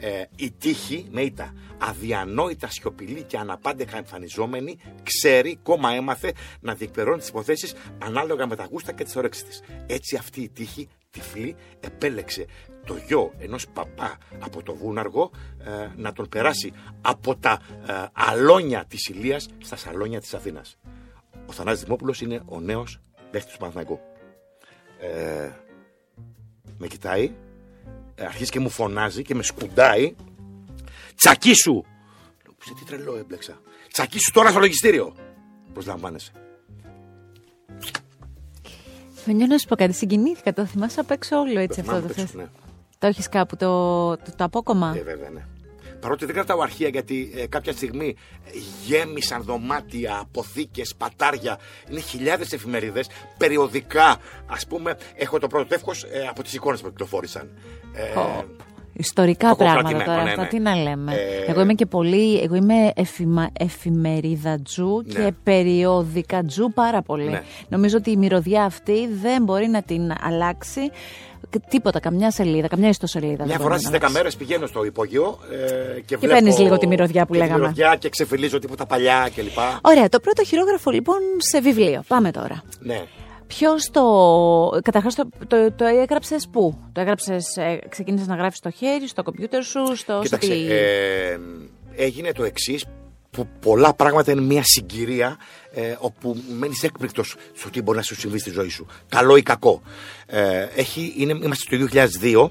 ε, η τύχη με ήττα αδιανόητα σιωπηλή και αναπάντεχα εμφανιζόμενη ξέρει, κόμμα έμαθε να διεκπαιρώνει τις υποθέσεις ανάλογα με τα γούστα και τις όρεξεις της. Έτσι αυτή η τύχη τυφλή επέλεξε το γιο ενός παπά από το Βούναργο ε, να τον περάσει από τα ε, αλόνια της Ηλίας στα σαλόνια της Αθήνας. Ο Θανάσης Δημόπουλος είναι ο νέος παίχτης του Παναθηναϊκού. Ε, με κοιτάει, ε, αρχίζει και μου φωνάζει και με σκουντάει. Τσακίσου! Σε τι τρελό έμπλεξα. Τσακίσου τώρα στο λογιστήριο. Προσλαμβάνεσαι. Φαινιό να σου πω κάτι, συγκινήθηκα. Το θυμάσαι απ' έξω όλο έτσι Το αυτό το θυμάμαι θες. απ' έξω, Το έχεις κάπου το, το, το απόκομα. Ε, βέβαια, ναι. Παρότι δεν κρατάω αρχεία γιατί ε, κάποια στιγμή ε, γέμισαν δωμάτια, αποθήκες, πατάρια. Είναι χιλιάδες εφημερίδες. Περιοδικά, ας πούμε, έχω το πρώτο τεύχος ε, από τις εικόνες που κυκλοφόρησαν. Ε, Πω. Ιστορικά το πράγματα κρατημένο, τώρα, ναι, αυτά ναι. τι να λέμε. Ε, Εγώ είμαι και πολύ, εγώ είμαι εφημα, εφημερίδατζου Ναι. και περιοδικατζου πάρα πολύ. Ναι. Νομίζω ότι η μυρωδιά αυτή δεν μπορεί να την αλλάξει και τίποτα, καμιά σελίδα, καμιά ιστοσελίδα. Μια δεν φορά μπορεί στις να 10 αλλάξει. μέρες πηγαίνω στο υπόγειο ε, και, βλέπω. παίρνεις λίγο τη μυρωδιά που και τη λέγαμε. μυρωδιά και ξεφυλίζω τίποτα παλιά κλπ. Ωραία, το πρώτο χειρόγραφο λοιπόν σε βιβλίο. Πάμε τώρα. Ναι. Ποιος το. Καταρχάς το, το, το έγραψες πού; Το έγραψες, ξεκίνησες να γράφεις στο χέρι, στο κομπιούτερ σου, στο. Κοίταξε, στη- ε, έγινε το εξής που πολλά πράγματα είναι μια συγκυρία ε, όπου μένεις έκπληκτος στο τι μπορεί να σου συμβεί στη ζωή σου. Καλό ή κακό. Ε, έχει, είναι, είμαστε το 2002.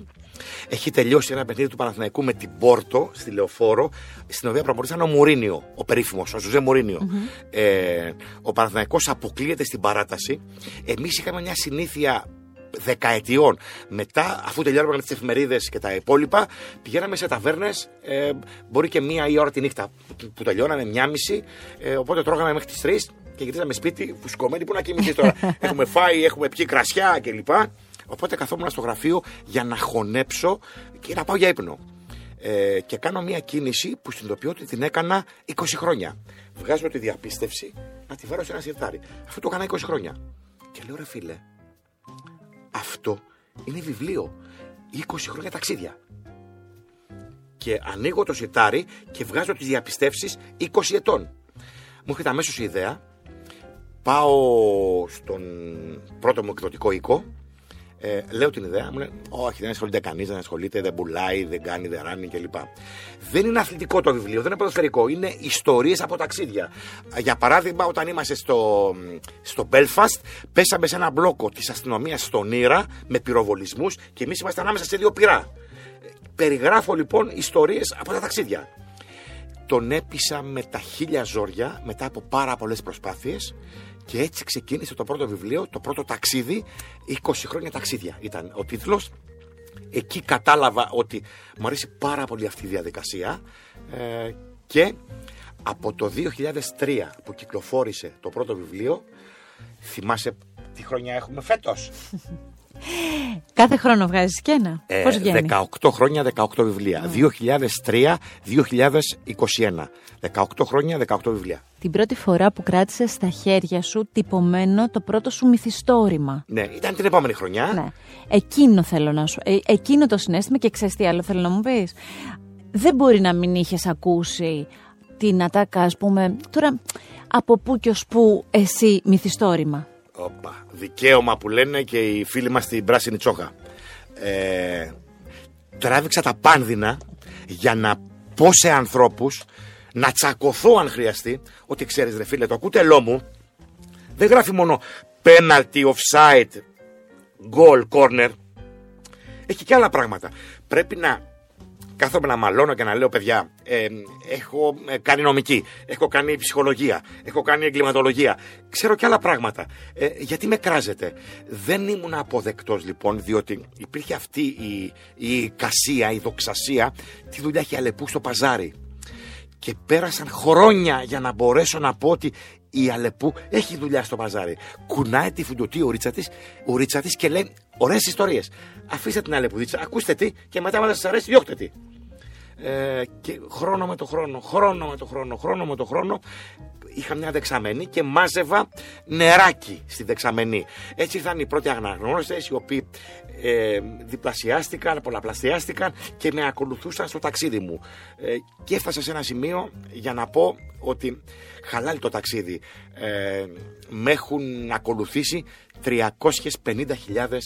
Έχει τελειώσει ένα παιχνίδι του Παναθηναϊκού με την Πόρτο στη Λεωφόρο, στην οποία προπονητής ήταν ο Μουρίνιο, ο περίφημος, ο Ζουζέ Μουρίνιο. Ε, ο Παναθηναϊκός αποκλείεται στην παράταση. Εμείς είχαμε μια συνήθεια δεκαετιών. Μετά, αφού τελειώναμε τις εφημερίδες και τα υπόλοιπα, πηγαίναμε σε ταβέρνες, ε, μπορεί και μία η ώρα τη νύχτα που, που τελειώναμε, μία μισή. Ε, οπότε τρώγαμε μέχρι τις τρεις και γυρίζαμε σπίτι, φουσκωμένοι. Πού να κοιμηθεί τώρα; έχουμε φάει, έχουμε πιει κρασιά κλπ. Οπότε καθόμουν στο γραφείο για να χωνέψω και να πάω για ύπνο. Ε, και κάνω μια κίνηση που συνειδητοποιώ ότι την έκανα 20 χρόνια. Βγάζω τη διαπίστευση να τη βάλω σε ένα σιρτάρι. Αυτό το έκανα 20 χρόνια. Και λέω ρε φίλε, αυτό είναι βιβλίο. 20 χρόνια ταξίδια. Και ανοίγω το σιτάρι και βγάζω τις διαπιστεύσεις 20 ετών. Μου έρχεται αμέσως η ιδέα. Πάω στον πρώτο μου εκδοτικό οίκο. Ε, λέω την ιδέα, μου λένε Όχι, δεν ασχολείται κανείς, δεν ασχολείται, δεν πουλάει, δεν κάνει, δεν ράνει κλπ. Δεν είναι αθλητικό το βιβλίο, δεν είναι ποδοσφαιρικό. Είναι ιστορίες από ταξίδια. Για παράδειγμα, όταν είμαστε στο, στο Belfast, πέσαμε σε ένα μπλόκο της αστυνομίας στον Ήρα με πυροβολισμούς και εμείς ήμασταν ανάμεσα σε δύο πυρά. Περιγράφω λοιπόν ιστορίες από τα ταξίδια. Τον έπεισα με τα χίλια ζόρια μετά από πάρα πολλές προσπάθειες και έτσι ξεκίνησε το πρώτο βιβλίο, το πρώτο ταξίδι, 20 χρόνια ταξίδια ήταν ο τίτλος. Εκεί κατάλαβα ότι μου αρέσει πάρα πολύ αυτή η διαδικασία ε, και από το 2003 που κυκλοφόρησε το πρώτο βιβλίο, θυμάσαι τι χρονιά έχουμε φέτος; Κάθε χρόνο βγάζεις και ένα. Ε, Πώς βγαίνει; 18 χρόνια, 18 βιβλία. 2003-2021. 18 χρόνια, 18 βιβλία. Την πρώτη φορά που κράτησε στα χέρια σου τυπωμένο το πρώτο σου μυθιστόρημα. Ναι, ήταν την επόμενη χρονιά. Ναι. Εκείνο θέλω να σου. Ε, εκείνο το συνέστημα και ξέρεις τι άλλο θέλω να μου πεις. Δεν μπορεί να μην είχες ακούσει την ατάκα, ας πούμε. Τώρα, από πού και ως πού εσύ μυθιστόρημα. Όπα. Δικαίωμα που λένε και οι φίλοι μας στην πράσινη τσόχα. Ε, τράβηξα τα πάνδυνα για να πω σε ανθρώπους να τσακωθώ αν χρειαστεί ότι ξέρεις ρε φίλε το κούτελό μου δεν γράφει μόνο penalty, offside, goal, corner έχει και άλλα πράγματα. Πρέπει να κάθομαι να μαλώνω και να λέω παιδιά, ε, έχω ε, κάνει νομική, έχω κάνει ψυχολογία, έχω κάνει εγκληματολογία, ξέρω και άλλα πράγματα. Ε, γιατί με κράζετε; Δεν ήμουν αποδεκτός λοιπόν, διότι υπήρχε αυτή η, η κασία, η δοξασία, τη δουλειά έχει αλεπού στο παζάρι. Και πέρασαν χρόνια για να μπορέσω να πω ότι η Αλεπού έχει δουλειά στο παζάρι. Κουνάει τη φουντοτή ο ρίτσα τη ο ρίτσα της και λέει ωραίες ιστορίες. Αφήστε την Αλεπουδίτσα, ακούστε τι και μετά, όταν σα αρέσει, διώχτε τι. Ε, και χρόνο με το χρόνο, χρόνο με το χρόνο, χρόνο με το χρόνο είχα μια δεξαμενή και μάζευα νεράκι στη δεξαμενή. Έτσι ήρθαν οι πρώτοι αναγνώστες οι οποίοι ε, διπλασιάστηκαν, πολλαπλασιάστηκαν και με ακολουθούσαν στο ταξίδι μου. Ε, και έφτασα σε ένα σημείο για να πω ότι χαλάει το ταξίδι. Ε, με έχουν ακολουθήσει 350.000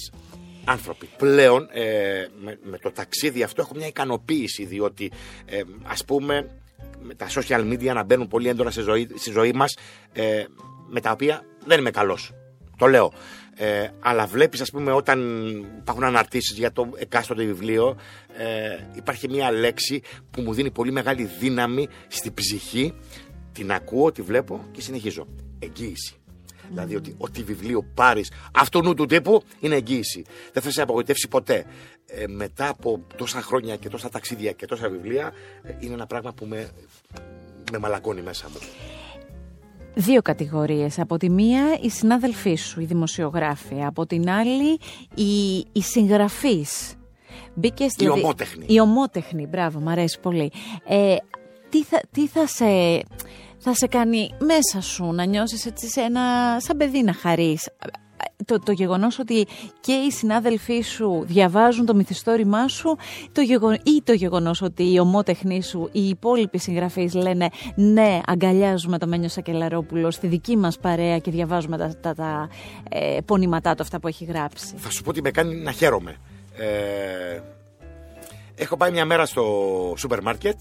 άνθρωποι. Πλέον ε, με, το ταξίδι αυτό έχω μια ικανοποίηση διότι ε, ας πούμε με τα social media να μπαίνουν πολύ έντονα στη ζωή, στη ζωή μας ε, με τα οποία δεν είμαι καλός. Το λέω. Ε, αλλά βλέπεις ας πούμε όταν υπάρχουν αναρτήσεις για το εκάστοτε βιβλίο ε, υπάρχει μια λέξη που μου δίνει πολύ μεγάλη δύναμη στην ψυχή την ακούω, τη βλέπω και συνεχίζω. Εγγύηση. Δηλαδή ότι ό,τι βιβλίο πάρεις αυτού του τύπου είναι εγγύηση. Δεν θα σε απογοητεύσει ποτέ. Ε, μετά από τόσα χρόνια και τόσα ταξίδια και τόσα βιβλία, ε, είναι ένα πράγμα που με, με μαλακώνει μέσα μου. Δύο κατηγορίες. Από τη μία η συνάδελφοί σου, η δημοσιογράφη. Από την άλλη η, η συγγραφής. Μπήκες η ομότεχνη. Η ομότεχνη, μπράβο, μου αρέσει πολύ. Ε, τι, θα, τι θα σε θα σε κάνει μέσα σου να νιώσεις έτσι σε ένα, σαν παιδί να χαρείς. Το, το γεγονός ότι και οι συνάδελφοί σου διαβάζουν το μυθιστόρημά σου το γεγον, ή το γεγονός ότι οι ομότεχνοί σου, οι υπόλοιποι συγγραφείς λένε ναι αγκαλιάζουμε το Μένιο Σακελαρόπουλο στη δική μας παρέα και διαβάζουμε τα, τα, τα ε, πονήματά του αυτά που έχει γράψει. Θα σου πω ότι με κάνει να χαίρομαι. Ε, έχω πάει μια μέρα στο σούπερ μάρκετ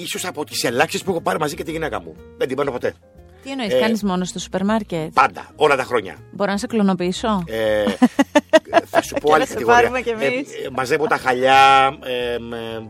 ίσως από τις ελάχιστες που έχω πάρει μαζί και τη γυναίκα μου. Δεν την παίρνω ποτέ. Τι εννοείς, ε, κάνει μόνος στο σούπερ μάρκετ; Πάντα, όλα τα χρόνια. Μπορώ να σε κλωνοποιήσω; Ε, θα σου πω άλλη κατηγορία. Ε, ε, μαζεύω τα χαλιά, ε,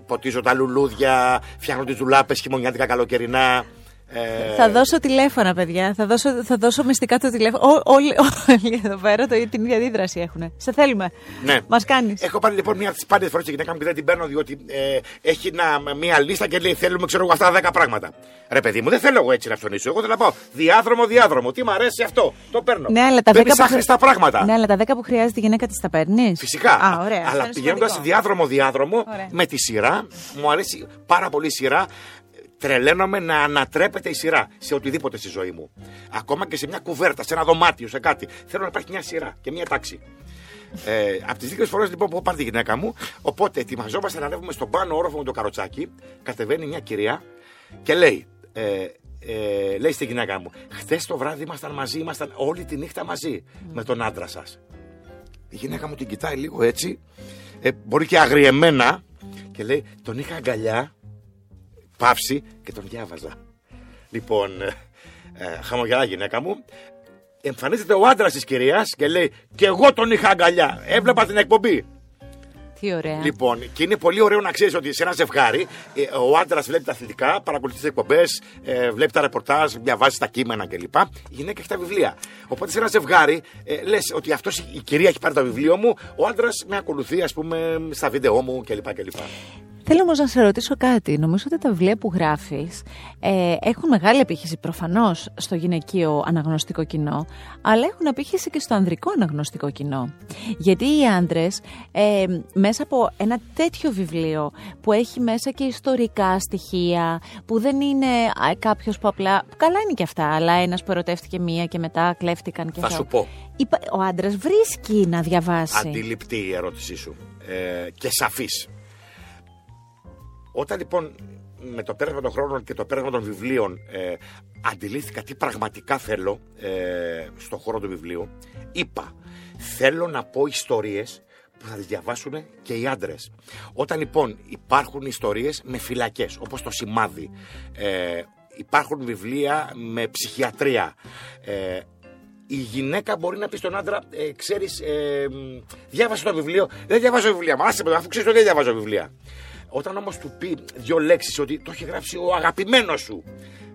ποτίζω τα λουλούδια, φτιάχνω τις δουλάπες χειμωνιάτικα καλοκαιρινά. Ε... Θα δώσω τηλέφωνα, παιδιά. Θα δώσω, θα δώσω μυστικά το τηλέφωνο. όλοι, όλοι εδώ πέρα το, την ίδια αντίδραση έχουν. Σε θέλουμε. Ναι. Μας κάνεις. Έχω πάρει λοιπόν μία από τις πάντε φορές τη γυναίκα μου και δεν την παίρνω διότι ε, έχει ένα, μία λίστα και λέει θέλουμε ξέρω εγώ αυτά τα 10 πράγματα. Ρε παιδί μου, δεν θέλω εγώ έτσι να ψωνίσω. Εγώ θέλω να πάω διάδρομο, διάδρομο. Τι μου αρέσει αυτό. Το παίρνω. Ναι, αλλά τα 10 που... πράγματα. Ναι, αλλά τα 10 που χρειάζεται η γυναίκα της τα παίρνεις; Φυσικά. Α, ωραία, αλλά πηγαίνοντας διάδρομο, διάδρομο με τη σειρά, μου αρέσει πάρα πολύ η σειρά τρελαίνομαι να ανατρέπεται η σειρά σε οτιδήποτε στη ζωή μου. Ακόμα και σε μια κουβέρτα, σε ένα δωμάτιο, σε κάτι. Θέλω να υπάρχει μια σειρά και μια τάξη. Ε, από τις δύο φορές λοιπόν που έχω πάρει τη γυναίκα μου, οπότε ετοιμαζόμαστε να ανέβουμε στον πάνω όροφο με το καροτσάκι. Κατεβαίνει μια κυρία και λέει, ε, ε, λέει στη γυναίκα μου, Χθες το βράδυ ήμασταν μαζί, ήμασταν όλη τη νύχτα μαζί με τον άντρα σας. Η γυναίκα μου την κοιτάει λίγο έτσι, ε, μπορεί και αγριεμένα, και λέει, Τον είχα αγκαλιά πάυση και τον διάβαζα. Λοιπόν, ε, ε, χαμογελά γυναίκα μου. Εμφανίζεται ο άντρας της κυρίας και λέει: Και εγώ τον είχα αγκαλιά. Έβλεπα την εκπομπή. Τι ωραία. Λοιπόν, και είναι πολύ ωραίο να ξέρεις ότι σε ένα ζευγάρι ε, ο άντρας βλέπει τα αθλητικά, παρακολουθεί τις εκπομπές, ε, βλέπει τα ρεπορτάζ, διαβάζει τα κείμενα κλπ. Η γυναίκα έχει τα βιβλία. Οπότε σε ένα ζευγάρι ε, λες ότι αυτός η κυρία έχει πάρει το βιβλίο μου, ο άντρας με ακολουθεί, ας πούμε, στα βίντεο μου κλπ. κλπ. Θέλω όμως να σε ρωτήσω κάτι. Νομίζω ότι τα βιβλία που γράφεις ε, έχουν μεγάλη επίχυση προφανώς στο γυναικείο αναγνωστικό κοινό, αλλά έχουν επίχυση και στο ανδρικό αναγνωστικό κοινό. Γιατί οι άντρες, ε, μέσα από ένα τέτοιο βιβλίο που έχει μέσα και ιστορικά στοιχεία, που δεν είναι κάποιος που απλά. Καλά είναι και αυτά, αλλά ένας που ερωτεύτηκε μία και μετά κλέφτηκαν και Θα σου πω. Ο άντρας βρίσκει να διαβάσει. Αντιληπτή η ερώτησή σου. Ε, και σαφής. Όταν λοιπόν με το πέρασμα των χρόνων και το πέρασμα των βιβλίων ε, αντιλήθηκα τι πραγματικά θέλω ε, στον χώρο του βιβλίου, είπα θέλω να πω ιστορίες που θα τις διαβάσουν και οι άντρες. Όταν λοιπόν υπάρχουν ιστορίες με φυλακές, όπως το σημάδι, ε, υπάρχουν βιβλία με ψυχιατρία, ε, η γυναίκα μπορεί να πει στον άντρα, ε, ξέρεις, ε, διάβασε το βιβλίο. Δεν διαβάζω βιβλία. Μα άσε με, αφού ξέρεις ότι δεν διαβάζω βιβλία. Όταν όμως του πει δύο λέξεις ότι το έχει γράψει ο αγαπημένος σου.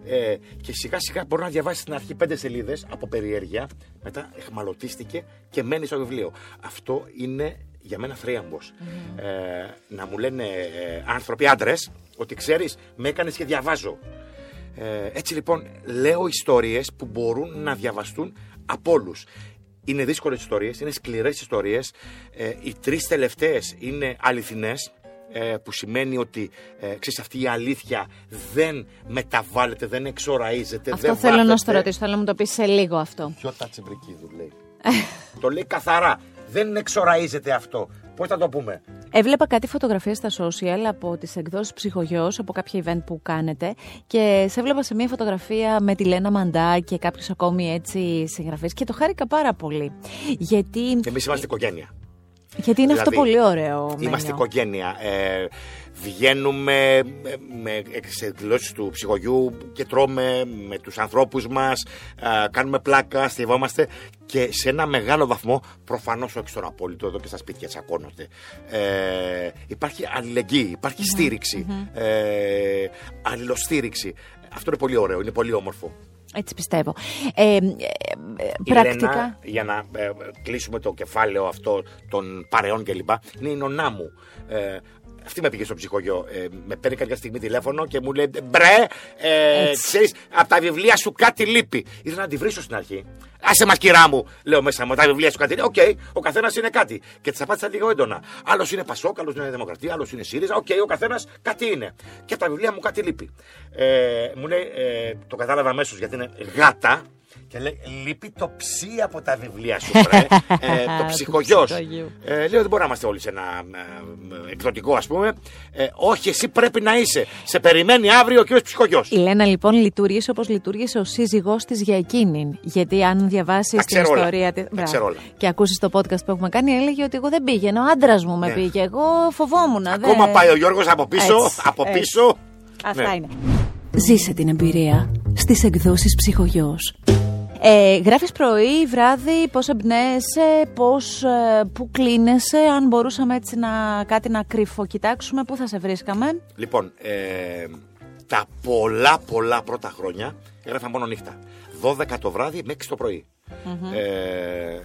Ε, και σιγά σιγά μπορεί να διαβάσει στην αρχή πέντε σελίδες από περιέργεια. Μετά εχμαλωτίστηκε και μένει στο βιβλίο. Αυτό είναι για μένα θρίαμβος. Ε, να μου λένε ε, άνθρωποι άντρες ότι ξέρεις, με έκανες και διαβάζω. Ε, έτσι λοιπόν λέω ιστορίες που μπορούν να διαβαστούν από όλους. Είναι δύσκολες ιστορίες, είναι σκληρές ιστορίες. Ε, οι τρεις τελευταίες είναι αληθινές, ε, που σημαίνει ότι ε, ξέρεις, αυτή η αλήθεια δεν μεταβάλλεται, δεν εξοραίζεται. Αυτό δεν θέλω να βάφεται. στο ρωτήσω, θέλω να μου το πεις σε λίγο αυτό. Ποιο τατσιμπρικίδου λέει. το λέει καθαρά. Δεν εξοραίζεται αυτό. Πώς θα το πούμε; Έβλεπα κάτι φωτογραφίες στα social από τις εκδόσεις ψυχογιός, από κάποια event που κάνετε και σε έβλεπα σε μια φωτογραφία με τη Λένα Μαντά και κάποιους ακόμη έτσι συγγραφείς και το χάρηκα πάρα πολύ. Γιατί, Εμείς είμαστε οικογένεια. Γιατί είναι αυτό Δηλαδή, πολύ ωραίο. Είμαστε Μένιο. οικογένεια. Ε, βγαίνουμε με σε εκδηλώσεις του ψυχογιού και τρώμε με τους ανθρώπους μας, ε, κάνουμε πλάκα, στιβόμαστε και σε ένα μεγάλο βαθμό, προφανώς όχι στον απόλυτο, εδώ και στα σπίτια τσακώνονται. Ε, υπάρχει αλληλεγγύη, υπάρχει στήριξη, ε, αλληλοστήριξη. Αυτό είναι πολύ ωραίο, είναι πολύ όμορφο. Έτσι πιστεύω. Ε, ε, ε, Η πρακτικά. Λένα, για να ε, κλείσουμε το κεφάλαιο αυτό των παρεών κλπ. Είναι η νονά μου. Ε, αυτή με πήγε στο Ψυχογιό. Ε, με παίρνει κάποια στιγμή τηλέφωνο και μου λέει Μπρε, ε, Έτσι. ξέρεις, από τα βιβλία σου κάτι λείπει. Ήθελα να τη βρίσω στην αρχή. Άσε μας, κυρά μου, λέω μέσα μου, τα βιβλία σου κάτι λείπει. Οκ, ο καθένας είναι κάτι. Και τη απάντησα λίγο έντονα. Άλλος είναι Πασόκ, άλλος είναι Δημοκρατία, άλλος είναι ΣΥΡΙΖΑ. Οκ, ο καθένας κάτι είναι. Και από τα βιβλία μου κάτι λείπει. Ε, μου λέει, ε, το κατάλαβα αμέσως γιατί είναι γάτα. Και λέει, λείπει το ψι από τα βιβλία σου, βρε. ε, το Του ψυχογιός. ψυχογείου. Ε, λέω, δεν μπορούμε να είμαστε όλοι σε ένα ε, ε, εκδοτικό, ας πούμε. Ε, όχι, εσύ πρέπει να είσαι. Σε περιμένει αύριο ο κύριος ψυχογιός. Η Λένα λοιπόν λειτουργήσε όπως λειτουργήσε ο σύζυγός της για εκείνη. Γιατί αν διαβάσεις Τα την ξέρω όλα. ιστορία της Τα Μπράβο. ξέρω όλα. και ακούσεις το podcast που έχουμε κάνει, έλεγε ότι εγώ δεν πήγαινα, ο άντρας μου με Ναι. πήγε. Εγώ φοβόμουν. Ακόμα δεν- πάει ο Γιώργος από πίσω, Έτσι, από έτσι. πίσω. Αυτά Ναι. είναι. Ζήσε την εμπειρία στις εκδόσεις ψυχογιός. Ε, γράφεις πρωί, βράδυ, πώς εμπνέεσαι, πώς, ε, πού κλείνεσαι, αν μπορούσαμε έτσι να, κάτι να κρυφοκοιτάξουμε, πού θα σε βρίσκαμε; Λοιπόν, ε, τα πολλά πολλά πρώτα χρόνια έγραφα μόνο νύχτα. 12 το βράδυ με 6 το πρωι Ε,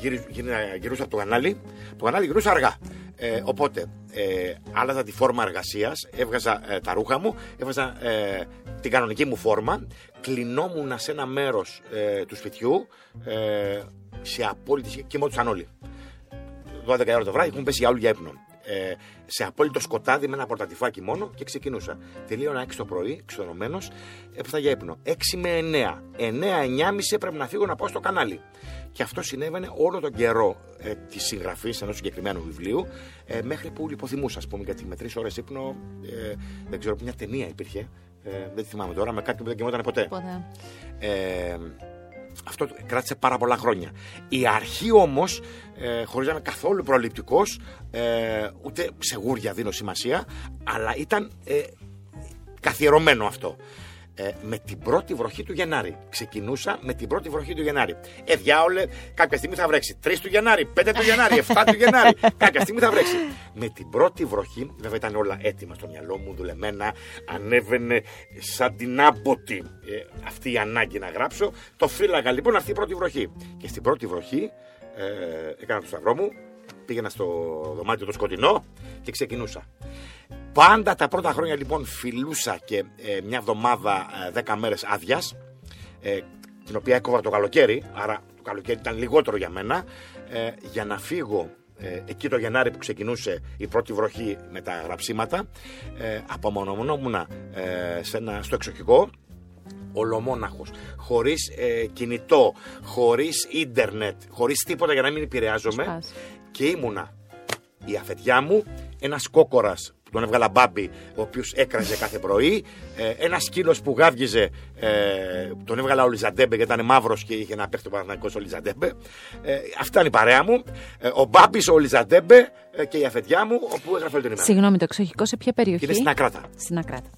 γύρι- γύρι- γυρούσα από το κανάλι, το κανάλι γυρούσα αργά. Ε, οπότε, ε, άλλαζα τη φόρμα εργασίας, έβγαζα ε, τα ρούχα μου, έβγαζα ε, την κανονική μου φόρμα, κλεινόμουν σε ένα μέρος ε, του σπιτιού, ε, σε απόλυτη. και κοιμόντουσαν όλοι. 12 ώρα το βράδυ έχουν πέσει όλοι για ύπνο. Ε, σε απόλυτο σκοτάδι με ένα πορτατιφάκι μόνο και ξεκινούσα. Τελείωνα 6 το πρωί, εξωτερωμένο, έπεφτα για ύπνο. 6 με 9. 9-9.30 έπρεπε να φύγω να πάω στο κανάλι. Και αυτό συνέβαινε όλο τον καιρό ε, της συγγραφής ενός συγκεκριμένου βιβλίου, ε, μέχρι που λιποθυμούσα, ας πούμε, γιατί με τρεις ώρες ύπνο, ε, δεν ξέρω, μια ταινία υπήρχε. Ε, δεν τη θυμάμαι τώρα, με κάτι που δεν κοιμόταν ποτέ. Ποτέ. Ε, αυτό κράτησε πάρα πολλά χρόνια. Η αρχή όμως, ε, χωρίς να είμαι καθόλου προληπτικός, ε, ούτε σε γούρια δίνω σημασία, αλλά ήταν ε, καθιερωμένο αυτό. Ε, με την πρώτη βροχή του Γενάρη. Ξεκινούσα με την πρώτη βροχή του Γενάρη. Ε, διάολε, κάποια στιγμή θα βρέξει. 3 του Γενάρη, 5 του Γενάρη, 7 του Γενάρη. κάποια στιγμή θα βρέξει. Με την πρώτη βροχή, βέβαια ήταν όλα έτοιμα στο μυαλό μου, δουλεμένα, ανέβαινε σαν την άμποτη ε, αυτή η ανάγκη να γράψω. Το φύλαγα λοιπόν αυτή η πρώτη βροχή. Και στην πρώτη βροχή ε, έκανα το σταυρό μου, πήγαινα στο δωμάτιο το σκοτεινό και ξεκινούσα. Πάντα τα πρώτα χρόνια λοιπόν φιλούσα και ε, μια εβδομάδα, ε, δέκα μέρες άδειας, ε, την οποία έκοβα το καλοκαίρι, άρα το καλοκαίρι ήταν λιγότερο για μένα, ε, για να φύγω ε, εκεί το Γενάρη που ξεκινούσε η πρώτη βροχή με τα γραψίματα, ε, απομονωμόμουν ε, σε ένα, στο εξοχικό, ολομόναχος, χωρίς ε, κινητό, χωρίς ίντερνετ, χωρίς τίποτα για να μην επηρεάζομαι Σπάς. Και ήμουνα η αφεντιά μου, ένας κόκορας που τον έβγαλα Μπάμπη, ο οποίος έκραζε κάθε πρωί, ε, ένας σκύλος που γάβγιζε, ε, τον έβγαλα Ολισαντέμπε γιατί ήταν μαύρος και είχε ένα παίχτη ο Παναθηναϊκός Ολισαντέμπε. Ε, αυτή ήταν η παρέα μου, ε, ο Μπάμπης, ο Ολισαντέμπε ε, και η αφεντιά μου, όπου έγραφε όλη την ημέρα. Συγγνώμη, το εξοχικό σε ποια περιοχή; Είναι στην Ακράτα. Στην Ακράτα.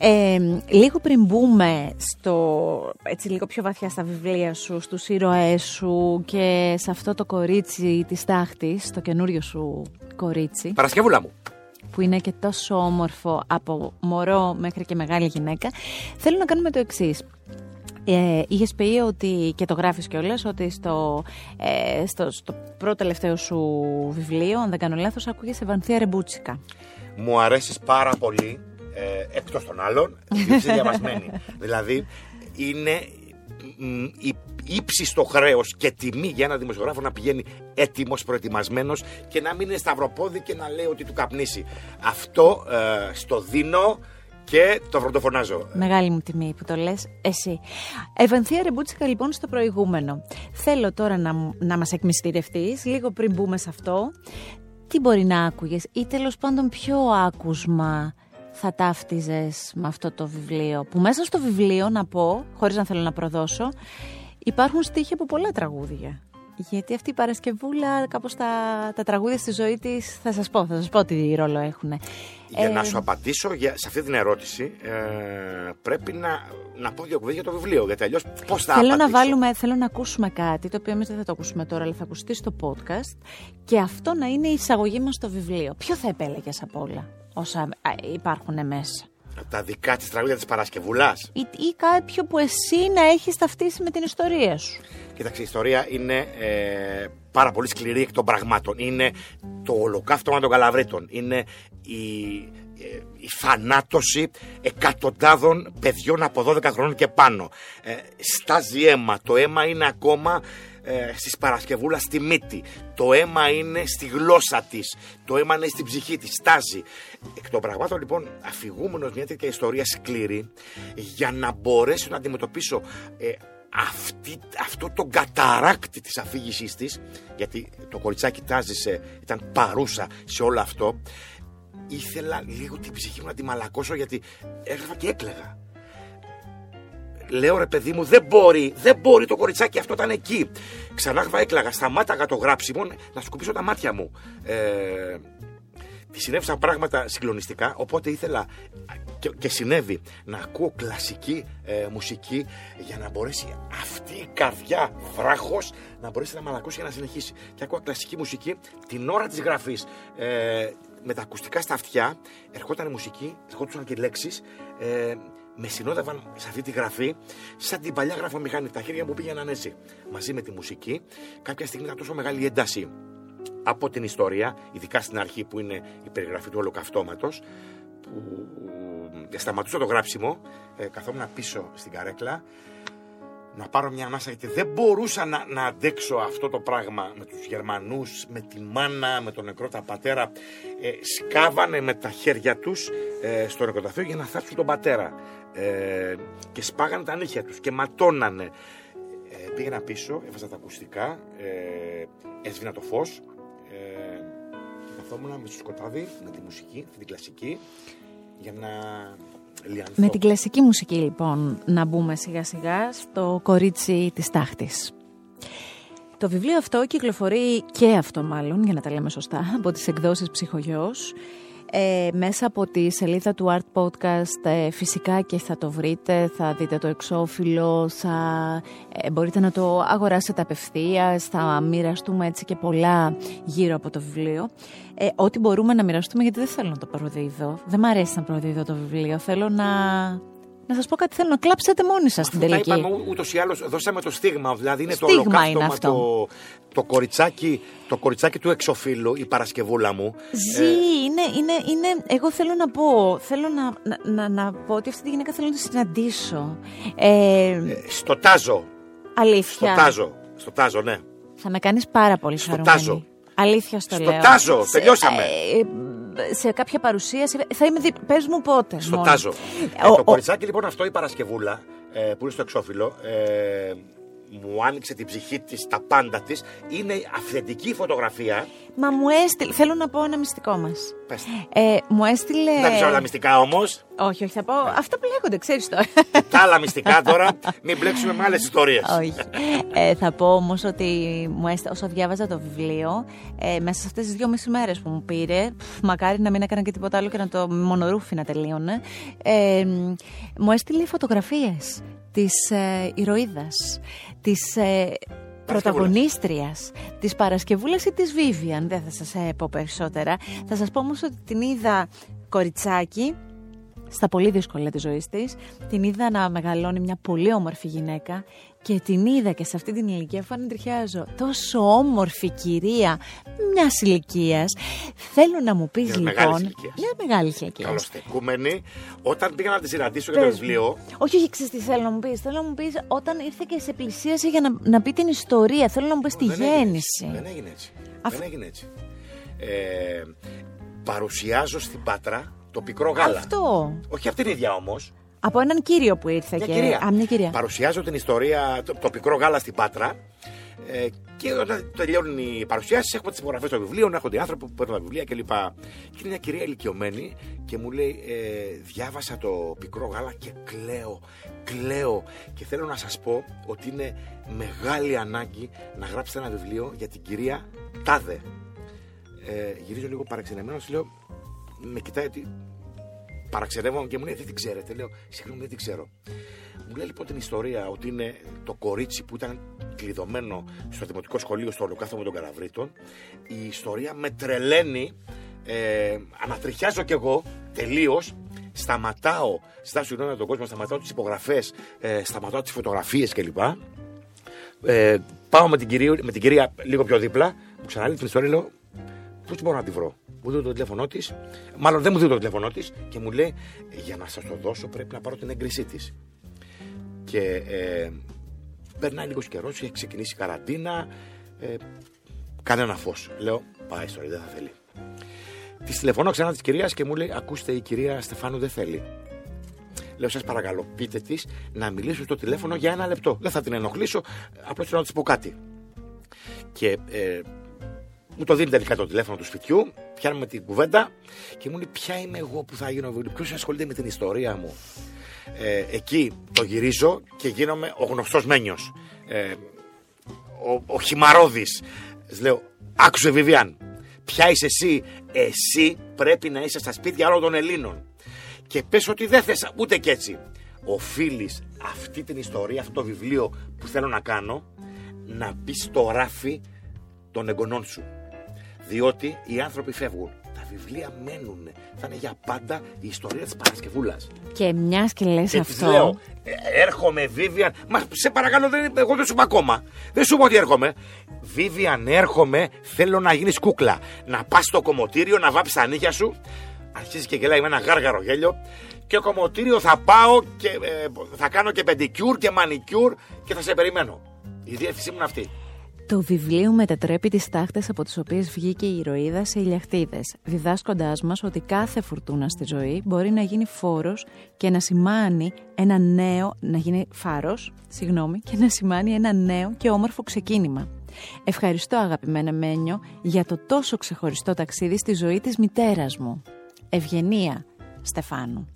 Ε, λίγο πριν μπούμε στο, έτσι λίγο πιο βαθιά στα βιβλία σου, στους ήρωές σου και σε αυτό το κορίτσι της στάχτης, το καινούριο σου κορίτσι. Παρασκευούλα μου. Που είναι και τόσο όμορφο από μωρό μέχρι και μεγάλη γυναίκα. Θέλω να κάνουμε το εξής. Ε, Είχες πει ότι, και το γράφεις κιόλας, ότι στο, ε, στο, στο πρώτο τελευταίο σου βιβλίο, αν δεν κάνω λάθος, ακούγεσαι Βανθία Ρεμπούτσικα. Μου αρέσεις πάρα πολύ, ε, εκτός των άλλων, είσαι διαβασμένη. δηλαδή, είναι μ, η ύψιστο χρέος και τιμή για ένα δημοσιογράφο να πηγαίνει έτοιμος, προετοιμασμένος και να μην είναι σταυροπόδι και να λέει ότι του καπνίσει. Αυτό ε, στο δίνω και το πρωτοφωνάζω. Μεγάλη μου τιμή που το λες εσύ. Ευανθία Ρεμπούτσικα λοιπόν στο προηγούμενο. Θέλω τώρα να, μου- να μας εκμυστηρευτείς λίγο πριν μπούμε σε αυτό. Τι μπορεί να άκουγες ή τέλος πάντων ποιο άκουσμα θα ταύτιζες με αυτό το βιβλίο. Που μέσα στο βιβλίο να πω, χωρίς να θέλω να προδώσω, υπάρχουν στοιχεία από πολλά τραγούδια. Γιατί αυτή η Παρασκευούλα, κάπως τα, τα τραγούδια στη ζωή της, θα σας πω, θα σας πω τι ρόλο έχουν. Για να σου απαντήσω για, σε αυτή την ερώτηση, ε, πρέπει να, να πω δύο κουβέντες για το βιβλίο. Γιατί αλλιώς πώς θα Θέλω να, απαντήσω; βάλουμε, θέλω να ακούσουμε κάτι, το οποίο εμείς δεν θα το ακούσουμε τώρα, αλλά θα ακουστεί στο podcast. Και αυτό να είναι η εισαγωγή μας στο βιβλίο. Ποιο θα επέλεγες από όλα; Όσα α, υπάρχουν μέσα. Τα δικά της τραγούδια της Παρασκευούλα. Ή, ή κάποιο που εσύ να έχεις ταυτίσει με την ιστορία σου. Κοίταξε, η ιστορία είναι ε, πάρα πολύ σκληρή εκ των πραγμάτων. Είναι το ολοκαύτωμα των καλαβρίτων. Είναι η, ε, η θανάτωση εκατοντάδων παιδιών από 12 χρόνων και πάνω. Ε, στάζει αίμα. Το αίμα είναι ακόμα ε, στις Παρασκευούλας στη μύτη. Το αίμα είναι στη γλώσσα της. Το αίμα είναι στην ψυχή της. Στάζει. Εκ των πραγμάτων λοιπόν αφηγούμενος μια τέτοια ιστορία σκληρή για να μπορέσω να αντιμετωπίσω ε, αυτή, αυτό το καταράκτη της αφήγησής της γιατί το κοριτσάκι τάζησε, ήταν παρούσα σε όλο αυτό ήθελα λίγο την ψυχή μου να τη μαλακώσω γιατί έγραφα και έκλαιγα Λέω ρε παιδί μου, δεν μπορεί, δεν μπορεί το κοριτσάκι αυτό ήταν εκεί. Ξανά έκλαγα, σταμάταγα το γράψιμο να σκουπίσω τα μάτια μου. Ε, τη συνέβησαν πράγματα συγκλονιστικά, οπότε ήθελα και, και συνέβη να ακούω κλασική ε, μουσική για να μπορέσει αυτή η καρδιά βράχος να μπορέσει να μαλακώσει και να συνεχίσει. Και ακούω κλασική μουσική την ώρα της γραφής. Ε, με τα ακουστικά στα αυτιά ερχόταν η μουσική, ερχόντουσαν και λέξεις ε, με συνόδευαν σε αυτή τη γραφή σαν την παλιά γραφομηχανή. Τα χέρια μου πήγαιναν έτσι. Μαζί με τη μουσική, κάποια στιγμή ήταν τόσο μεγάλη η ένταση από την ιστορία, ειδικά στην αρχή που είναι η περιγραφή του ολοκαυτώματος, που σταματούσα το γράψιμο, ε, καθόμουν πίσω στην καρέκλα, να πάρω μια ανάσα γιατί δεν μπορούσα να, να αντέξω αυτό το πράγμα με τους Γερμανούς, με τη μάνα, με τον νεκρό τα πατέρα. Ε, σκάβανε με τα χέρια τους ε, στο νεκροταφείο για να θάψουν τον πατέρα. Ε, και σπάγανε τα νύχια τους και ματώνανε. Ε, πήγαινα πίσω, έβαζα τα ακουστικά, ε, έσβηνα το φως ε, και καθόμουν με στο σκοτάδι, με τη μουσική, την κλασική, για να λιανθώ. Με την κλασική μουσική λοιπόν να μπούμε σιγά σιγά στο κορίτσι της τάχτης. Το βιβλίο αυτό κυκλοφορεί και αυτό μάλλον, για να τα λέμε σωστά, από τις εκδόσεις Ψυχογιός. Ε, μέσα από τη σελίδα του Art Podcast ε, φυσικά και θα το βρείτε, θα δείτε το εξώφυλλο, θα, ε, μπορείτε να το αγοράσετε απευθείας, θα μοιραστούμε έτσι και πολλά γύρω από το βιβλίο. Ε, ό,τι μπορούμε να μοιραστούμε γιατί δεν θέλω να το προδίδω, δεν μ' αρέσει να προδίδω το βιβλίο, θέλω να... Να σας πω κάτι, θέλω να κλάψετε μόνοι σας στην Αφού τα τελική. είπαμε ούτως ή άλλως, δώσαμε το στίγμα. Δηλαδή είναι Στίγμα το ολοκαύτωμα, είναι αυτό. Το, το, κοριτσάκι, το κοριτσάκι του εξοφύλου, η Παρασκευούλα μου. Ζει, είναι, είναι, είναι, εγώ θέλω να πω, θέλω να, να, να, να πω ότι αυτή τη γυναίκα θέλω να τη συναντήσω. Ε, Ε, στο τάζο. Στο αλήθεια. τάζο. Στο τάζο, ναι. Θα με κάνεις πάρα πολύ Στο χαρούμενη. Τάζο. Αλήθεια στο, Στο λέω. τάζο, Σε- τελειώσαμε. ε, ε, σε κάποια παρουσίαση, θα είμαι δι... Πες μου πότε. Στο μόνο. τάζο. Ε, Ο- το ο- κοριτσάκι λοιπόν αυτό η Παρασκευούλα, ε, που είναι στο εξώφυλλο, ε, μου άνοιξε την ψυχή της, τα πάντα της. Είναι αυθεντική φωτογραφία. Μα μου έστειλε. Θέλω να πω ένα μυστικό μας. Πες. Ε, μου έστειλε. Δεν ξέρω τα μυστικά όμως. Όχι, όχι, θα πω. Αυτά που λέγονται, ξέρεις τώρα. τα άλλα μυστικά τώρα, μην μπλέξουμε με άλλες ιστορίες. όχι. Ε, θα πω όμως ότι μου έστειλε, όσο διάβαζα το βιβλίο, ε, μέσα σε αυτές τις δύο μισή μέρες που μου πήρε, πφ, μακάρι να μην έκανα και τίποτα άλλο και να το μονορούφι να τελείωνε. Ε, μου έστειλε φωτογραφίες της ε, ηρωίδας, της ε, πρωταγωνίστριας, της Παρασκευούλας ή της Βίβιαν. Δεν θα σας ε, πω περισσότερα. Θα σας πω όμως ότι την είδα κοριτσάκι, στα πολύ δύσκολα της ζωής της, την είδα να μεγαλώνει μια πολύ όμορφη γυναίκα και την είδα και σε αυτή την ηλικία φάνε τριχιάζω τόσο όμορφη κυρία μιας ηλικίας. Θέλω να μου πεις Μιας λοιπόν. μεγάλης ηλικίας. Μια μεγάλη ηλικία. Καλοστεκούμενη, όταν πήγα να τη συναντήσω για το Πες μου. βιβλίο. Όχι, όχι, ξέρεις τι θέλω να μου πεις. Θέλω να μου πεις όταν ήρθε και σε πλησίασε για να, να πει την ιστορία. Θέλω να μου πεις τη δεν έγινε έτσι. γέννηση. Δεν έγινε έτσι. Αφ- Δεν έγινε έτσι. Ε, παρουσιάζω στην Πάτρα το πικρό γάλα. Αυτό. Όχι αυτήν την ίδια όμως. Από έναν κύριο που ήρθε Μια και. κυρία. Α, μια κυρία. Παρουσιάζω την ιστορία, το, το πικρό γάλα στην Πάτρα. Ε, και όταν τελειώνουν οι παρουσιάσεις, έχουμε τις υπογραφές των βιβλίων, έρχονται οι άνθρωποι που παίρνουν τα βιβλία κλπ. Και είναι μια κυρία ηλικιωμένη και μου λέει: ε, Διάβασα το πικρό γάλα και κλαίω, κλαίω. Και θέλω να σας πω ότι είναι μεγάλη ανάγκη να γράψετε ένα βιβλίο για την κυρία Τάδε. Ε, γυρίζω λίγο παραξενεμένο, λέω: Με κοιτάει ότι παραξενεύομαι και μου λέει: Δεν την ξέρετε. Λέω: Συγγνώμη, δεν την ξέρω. Μου λέει λοιπόν την ιστορία ότι είναι το κορίτσι που ήταν κλειδωμένο στο δημοτικό σχολείο στο Ολοκάθο με τον Καραβρίτων. Η ιστορία με τρελαίνει. Ε, ανατριχιάζω κι εγώ τελείως. Σταματάω, ζητάω συγγνώμη από τον κόσμο, σταματάω τις υπογραφές, ε, σταματάω τις φωτογραφίες κλπ. Ε, πάω με την, κυρία, με την κυρία λίγο πιο δίπλα, μου ξαναλέει την ιστορία, λέω Πώς μπορώ να τη βρω; Μου δίνει το τηλέφωνό της, μάλλον δεν μου δίνει το τηλέφωνό της και μου λέει Για να σας το δώσω πρέπει να πάρω την έγκρισή της. Και ε, περνάει λίγος καιρός, έχει ξεκινήσει η καραντίνα. Ε, κανένα φως. Λέω, πάει ιστορία, δεν θα θέλει. Της τηλεφωνώ ξανά της κυρίας και μου λέει: Ακούστε, η κυρία Στεφάνου δεν θέλει. Λέω, σας παρακαλώ, πείτε της να μιλήσω στο τηλέφωνο για ένα λεπτό. Δεν θα την ενοχλήσω, απλώς θέλω να της πω κάτι. Και ε, μου το δίνει τελικά το τηλέφωνο του σπιτιού, πιάνουμε την κουβέντα και μου λέει: Ποια είμαι εγώ που θα γίνω βιβλίο, ποιος ασχολείται με την ιστορία μου; Ε, εκεί το γυρίζω και γίνομαι ο γνωστός Μένιος. Ε, ο, ο Χιμαρόδης. Λέω, άκουσε Βιβιάν, ποια είσαι εσύ, εσύ πρέπει να είσαι στα σπίτια όλων των Ελλήνων. Και πες ότι δεν θες ούτε κι έτσι. Οφείλεις αυτή την ιστορία, αυτό το βιβλίο που θέλω να κάνω, να μπεις στο ράφι των εγγονών σου. Διότι οι άνθρωποι φεύγουν. Τα βιβλία μένουν. Θα είναι για πάντα η ιστορία της Παρασκευούλας. Και μια και λες Και της αυτό. λέω, «Ε, έρχομαι, Βίβιαν. Μα σε παρακαλώ, δεν, εγώ δεν σου είπα ακόμα. Δεν σου είπα ότι έρχομαι. Βίβιαν, έρχομαι. Θέλω να γίνεις κούκλα. Να πας στο κομμωτήριο, να βάψεις τα νύχια σου. Αρχίζει και γελάει με ένα γάργαρο γέλιο. Και κομμωτήριο θα πάω και ε, θα κάνω και πεντικιούρ και μανικιούρ και θα σε περιμένω. Η διεύθυνσή μου είναι αυτή. Το βιβλίο μετατρέπει τις τάχτες από τις οποίες βγήκε η ηρωίδα σε ηλιακτίδες, διδάσκοντάς μας ότι κάθε φουρτούνα στη ζωή μπορεί να γίνει φόρος και να σημάνει ένα νέο, να γίνει φάρος, συγγνώμη, και να σημάνει ένα νέο και όμορφο ξεκίνημα. Ευχαριστώ αγαπημένα Μένιο για το τόσο ξεχωριστό ταξίδι στη ζωή της μητέρας μου. Ευγενία, Στεφάνου.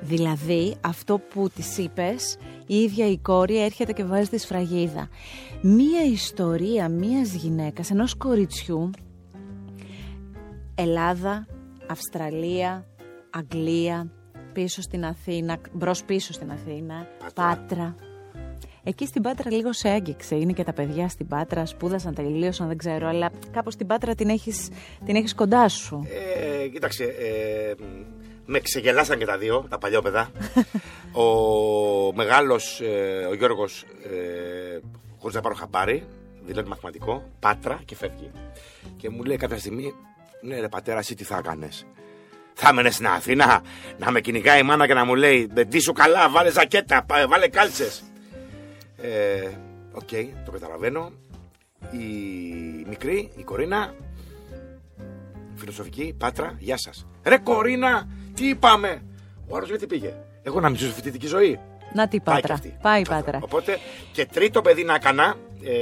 Δηλαδή, αυτό που της είπες, η ίδια η κόρη έρχεται και βάζει τη σφραγίδα. Μία ιστορία μίας γυναίκας, ενός κοριτσιού, Ελλάδα, Αυστραλία, Αγγλία, πίσω στην Αθήνα, μπρος πίσω στην Αθήνα, Πάτρα. Εκεί στην Πάτρα λίγο σε άγγιξε. Είναι και τα παιδιά στην Πάτρα, σπούδασαν, τελείωσαν, δεν ξέρω, αλλά κάπως την Πάτρα την έχεις, την έχεις κοντά σου. Ε, κοίταξε, ε, με ξεγελάσαν και τα δύο, τα παλιόπαιδα. ο μεγάλος, ε, ο Γιώργος, ε, χωρίς να πάρω χαμπάρι, δηλώνει μαθηματικό, Πάτρα και φεύγει. Και μου λέει κάποια στιγμή, ναι ρε πατέρα, εσύ τι θα έκανες; Θα έμενες στην Αθήνα, να με κυνηγάει η μάνα και να μου λέει «Ντύσου καλά, βάλε ζακέτα, πα- βάλε κάλτσες». Ε, Οκ, το καταλαβαίνω. Η μικρή, η Κορίνα, Φιλοσοφική, Πάτρα, γεια σας. Ρε Κορίνα, τι είπαμε; Ο άλλος γιατί πήγε; Εγώ να μην ζήσω φοιτητική ζωή. Να τι Πάει και πάτρα. αυτή. Πάει η πάτρα. Οπότε και τρίτο παιδί να κανά,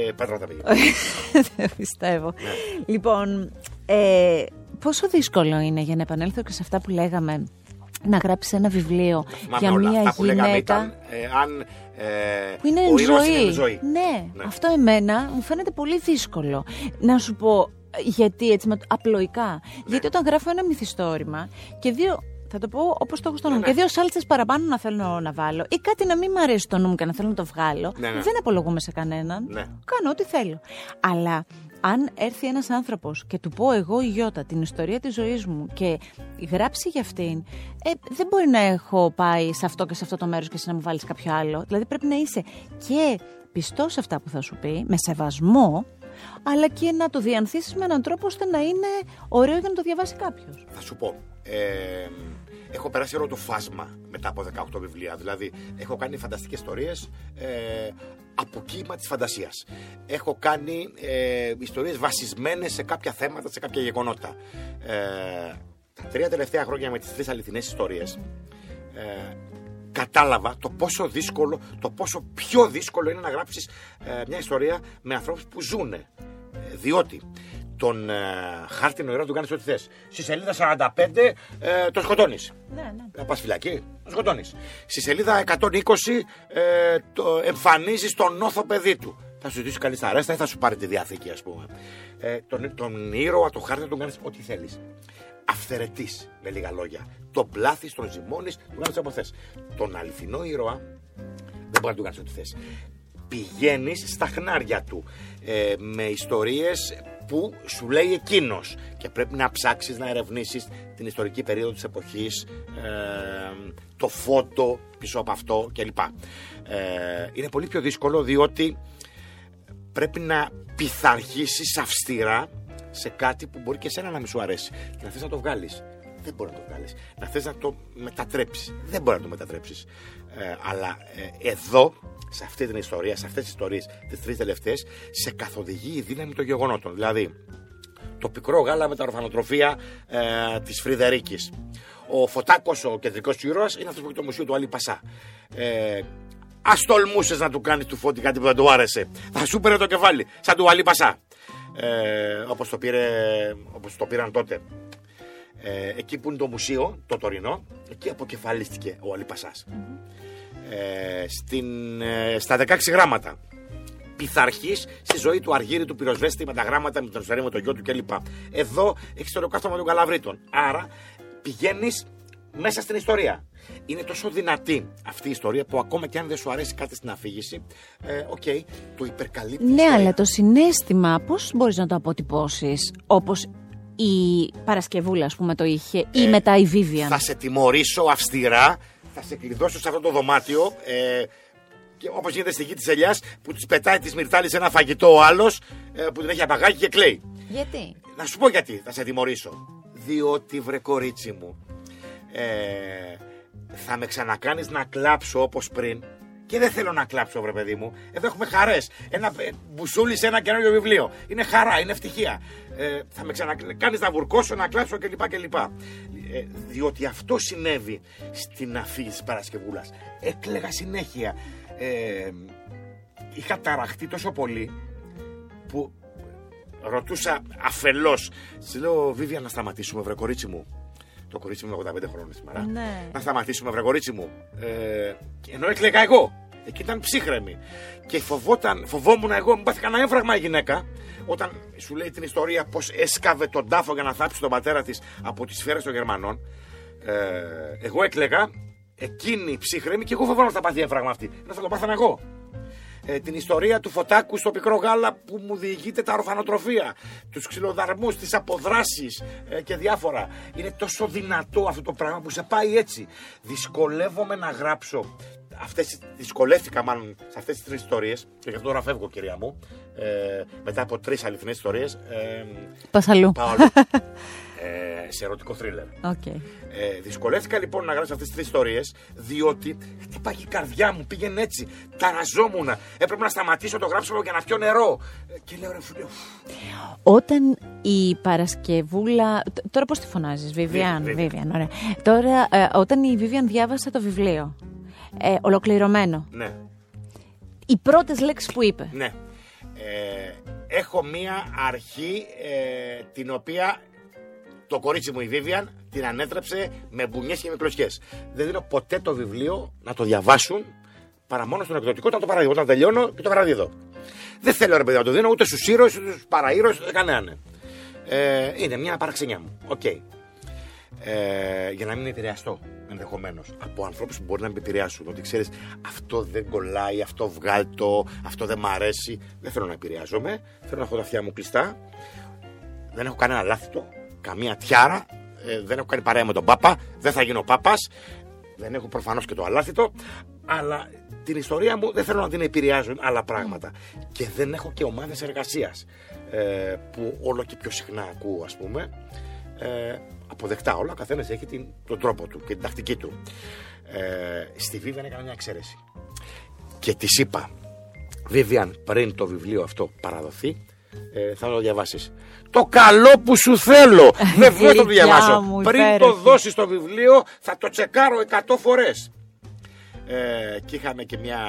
ε, πέτρα τα πήγε. Δεν πιστεύω. Ναι. Λοιπόν, ε, πόσο δύσκολο είναι για να επανέλθω και σε αυτά που λέγαμε να γράψεις ένα βιβλίο Θυμάμαι για όλα μια αυτά που λέγαμε γυναίκα ήταν, ε, αν ε, που είναι ο εν ήρωας ζωή. είναι εν ζωή. Ναι, Ναι. αυτό εμένα μου φαίνεται πολύ δύσκολο. Να σου πω ε, γιατί έτσι, με, απλοϊκά. Ναι. Γιατί όταν γράφω ένα μυθιστόρημα και δύο. Θα το πω όπως το έχω στο νου μου. Ναι, Και ναι. δύο σάλτσες παραπάνω να θέλω να βάλω ή κάτι να μην μου αρέσει το νου μου και να θέλω να το βγάλω. Ναι, ναι. Δεν απολογούμε σε κανέναν. Ναι. Κάνω ό,τι θέλω. Αλλά αν έρθει ένας άνθρωπος και του πω εγώ η Γιώτα την ιστορία της ζωής μου και γράψει για αυτήν, ε, δεν μπορεί να έχω πάει σε αυτό και σε αυτό το μέρος και εσύ να μου βάλεις κάποιο άλλο. Δηλαδή πρέπει να είσαι και πιστός σε αυτά που θα σου πει, με σεβασμό, αλλά και να το διανθίσεις με έναν τρόπο ώστε να είναι ωραίο για να το διαβάσει κάποιος. Θα σου πω. Ε, έχω περάσει όλο το φάσμα μετά από 18 βιβλία. Δηλαδή, έχω κάνει φανταστικές ιστορίες ε, από κύμα της φαντασίας. Έχω κάνει ε, ιστορίες βασισμένες σε κάποια θέματα, σε κάποια γεγονότα. Ε, τα τρία τελευταία χρόνια με τις τρεις αληθινές ιστορίες. Ε, κατάλαβα το πόσο δύσκολο, το πόσο πιο δύσκολο είναι να γράψεις ε, μια ιστορία με ανθρώπους που ζουνε. Ε, διότι τον ε, χάρτινο ήρωα του κάνεις ό,τι θες. Στη σελίδα 45 ε, το σκοτώνεις. Ναι, ναι. Να πας φυλακή, το σκοτώνεις. Στη σελίδα 120 ε, το εμφανίζεις τον νόθο παιδί του. Θα σου ζητήσει καλή στα ρέστα ή θα σου πάρει τη διαθήκη, ας πούμε. Ε, τον, τον ήρωα, τον χάρτη, τον κάνεις ό,τι θέλεις αυθαιρετή, με λίγα λόγια. Το πλάθεις, τον ζυμώνεις, τον κάνεις όπως θες. Τον αληθινό ήρωα δεν μπορεί να του κάνεις ό,τι θες. Πηγαίνεις στα χνάρια του ε, με ιστορίες που σου λέει εκείνος. Και πρέπει να ψάξεις να ερευνήσεις την ιστορική περίοδο της εποχής, ε, το φώτο πίσω από αυτό κλπ. Ε, είναι πολύ πιο δύσκολο διότι πρέπει να πειθαρχήσεις αυστηρά σε κάτι που μπορεί και εσένα να μην σου αρέσει και να θες να το βγάλεις. Δεν μπορεί να το βγάλεις. Να θες να το μετατρέψεις. Δεν μπορεί να το μετατρέψεις. Ε, αλλά ε, εδώ, σε αυτή την ιστορία, σε αυτές τις ιστορίες, τις τρεις τελευταίες, σε καθοδηγεί η δύναμη των γεγονότων. Δηλαδή, το πικρό γάλα με τα ορφανοτροφία ε, της Φρυδερίκης. Ο Φωτάκος, ο κεντρικός ήρωα, είναι αυτό που έχει το μουσείο του Άλλη Πασά. Ε, Α τολμούσες να του κάνεις του φώτη κάτι που δεν του άρεσε. Θα σου πήρε το κεφάλι, σαν του Αλή Πασά. Ε, Όπως το, πήρε, όπως το πήραν τότε. Ε, εκεί που είναι το μουσείο, το τωρινό, εκεί αποκεφαλίστηκε ο Αλή Πασάς. Ε, στην, ε, στα 16 γράμματα πειθαρχής στη ζωή του Αργύρι, του πυροσβέστη, με τα γράμματα, με τον Σερή, με τον γιο του κλπ. Εδώ έχεις το λεκάστομα των Καλαβρίτων. Άρα πηγαίνεις μέσα στην ιστορία. Είναι τόσο δυνατή αυτή η ιστορία που ακόμα και αν δεν σου αρέσει κάτι στην αφήγηση, ε, οκ, το υπερκαλύπτεις. η Ναι, ιστορία. αλλά το συναίσθημα πώς μπορείς να το αποτυπώσεις όπως η Παρασκευούλα, ας πούμε, το είχε ή μετά η Vivian. Θα σε τιμωρήσω αυστηρά, θα σε κλειδώσω σε αυτό το δωμάτιο. Ε, και όπως γίνεται στη γη της ελιάς που της πετάει της Μυρτάλης σε ένα φαγητό ο άλλος ε, που την έχει απαγάγει και κλαίει. Γιατί; Να σου πω γιατί θα σε τιμωρήσω. Διότι βρε κορίτσι μου, ε, θα με ξανακάνεις να κλάψω όπως πριν και δεν θέλω να κλάψω, βρε παιδί μου. Εδώ έχουμε χαρές. Ένα ε, μπουσούλι σε ένα καινούριο βιβλίο. Είναι χαρά, είναι ευτυχία. Ε, θα με ξανακάνει να βουρκώσω, να κλάψω κλπ. κλπ. Ε, διότι αυτό συνέβη στην αφήγηση της Παρασκευούλας. Έκλεγα συνέχεια. Ε, είχα ταραχτεί τόσο πολύ που ρωτούσα αφελώς. Της λέω, Βίβια, να σταματήσουμε, βρε κορίτσι μου. Το κορίτσι μου είναι 85 χρόνια σήμερα. Ναι. Να σταματήσουμε, βρε κορίτσι μου. Ε, και ενώ έκλαιγα εγώ. Εκεί ήταν ψύχρεμη. Και φοβόταν, φοβόμουν εγώ, μην πάθει κανένα έμφραγμα η γυναίκα. Όταν σου λέει την ιστορία πώς έσκαβε τον τάφο για να θάψει τον πατέρα της από τις σφαίρες των Γερμανών. Ε, εγώ έκλαιγα, εκείνη ψύχρεμη και εγώ φοβόμουν ότι θα πάθει έμφραγμα αυτή. Να θα το πάθανα εγώ ε, την ιστορία του Φωτάκου στο πικρό γάλα που μου διηγείται τα ορφανοτροφία, τους ξυλοδαρμούς, τις αποδράσεις ε, και διάφορα. Είναι τόσο δυνατό αυτό το πράγμα που σε πάει έτσι. Δυσκολεύομαι να γράψω. Αυτές, δυσκολεύτηκα μάλλον σε αυτές τις τρεις ιστορίες και γι' αυτό τώρα φεύγω κυρία μου ε, μετά από τρεις αληθινές ιστορίες ε, Πασαλού. πάω αλλού. ε, σε ερωτικό θρίλερ. Οκ. Ε, δυσκολεύτηκα λοιπόν να γράψω αυτές τις τρεις ιστορίες, διότι χτυπάει η καρδιά μου, πήγαινε έτσι. Ταραζόμουν. Έπρεπε να σταματήσω το γράψιμο για να πιω νερό. Ε, και λέω ρε φίλε, ουφ, Όταν η Παρασκευούλα. τ- Τώρα πώς τη φωνάζεις, Vivian. Vivian. Vivian, ωραία. Τώρα, ε, όταν η Vivian διάβασε το βιβλίο. Ε, ολοκληρωμένο. Ναι. Οι πρώτες λέξεις που είπε; Ναι. Ε, έχω μία αρχή ε, την οποία το κορίτσι μου η Βίβιαν την ανέτρεψε με μπουνιές και με κλωτσιές. Δεν δίνω ποτέ το βιβλίο να το διαβάσουν παρά μόνο στον εκδοτικό όταν το παραδίδω. Όταν τελειώνω και το παραδίδω. Δεν θέλω ρε παιδί να το δίνω ούτε στους ήρωες, ούτε στους παραήρωες, ούτε κανέναν. Ε, είναι μια παραξενιά μου. OK. Okay. Ε, για να μην επηρεαστώ ενδεχομένως από ανθρώπους που μπορεί να με επηρεάσουν. Ότι ξέρεις, αυτό δεν κολλάει, αυτό βγάλτο, αυτό δεν μ' αρέσει. Δεν θέλω να επηρεάζομαι. Θέλω να έχω τα αυτιά μου κλειστά. Δεν έχω κανένα λάθητο, καμία τιάρα. Ε, δεν έχω κάνει παρέα με τον Πάπα. Δεν θα γίνω Πάπας. Δεν έχω προφανώς και το αλάθητο. Αλλά την ιστορία μου δεν θέλω να την επηρεάζουν άλλα πράγματα. Και δεν έχω και ομάδες εργασίας ε, που όλο και πιο συχνά ακούω, ας πούμε. Ε, αποδεκτά όλα, ο καθένας έχει την, τον τρόπο του και την τακτική του. Ε, στη Βίβιαν έκανα μια εξαίρεση. Και της είπα, Βίβιαν, πριν το βιβλίο αυτό παραδοθεί, ε, θα το διαβάσεις. Το καλό που σου θέλω. Δεν θέλω να το διαβάσω. Πριν το δώσεις το βιβλίο, θα το τσεκάρω 100 φορές. Ε, και είχαμε και μια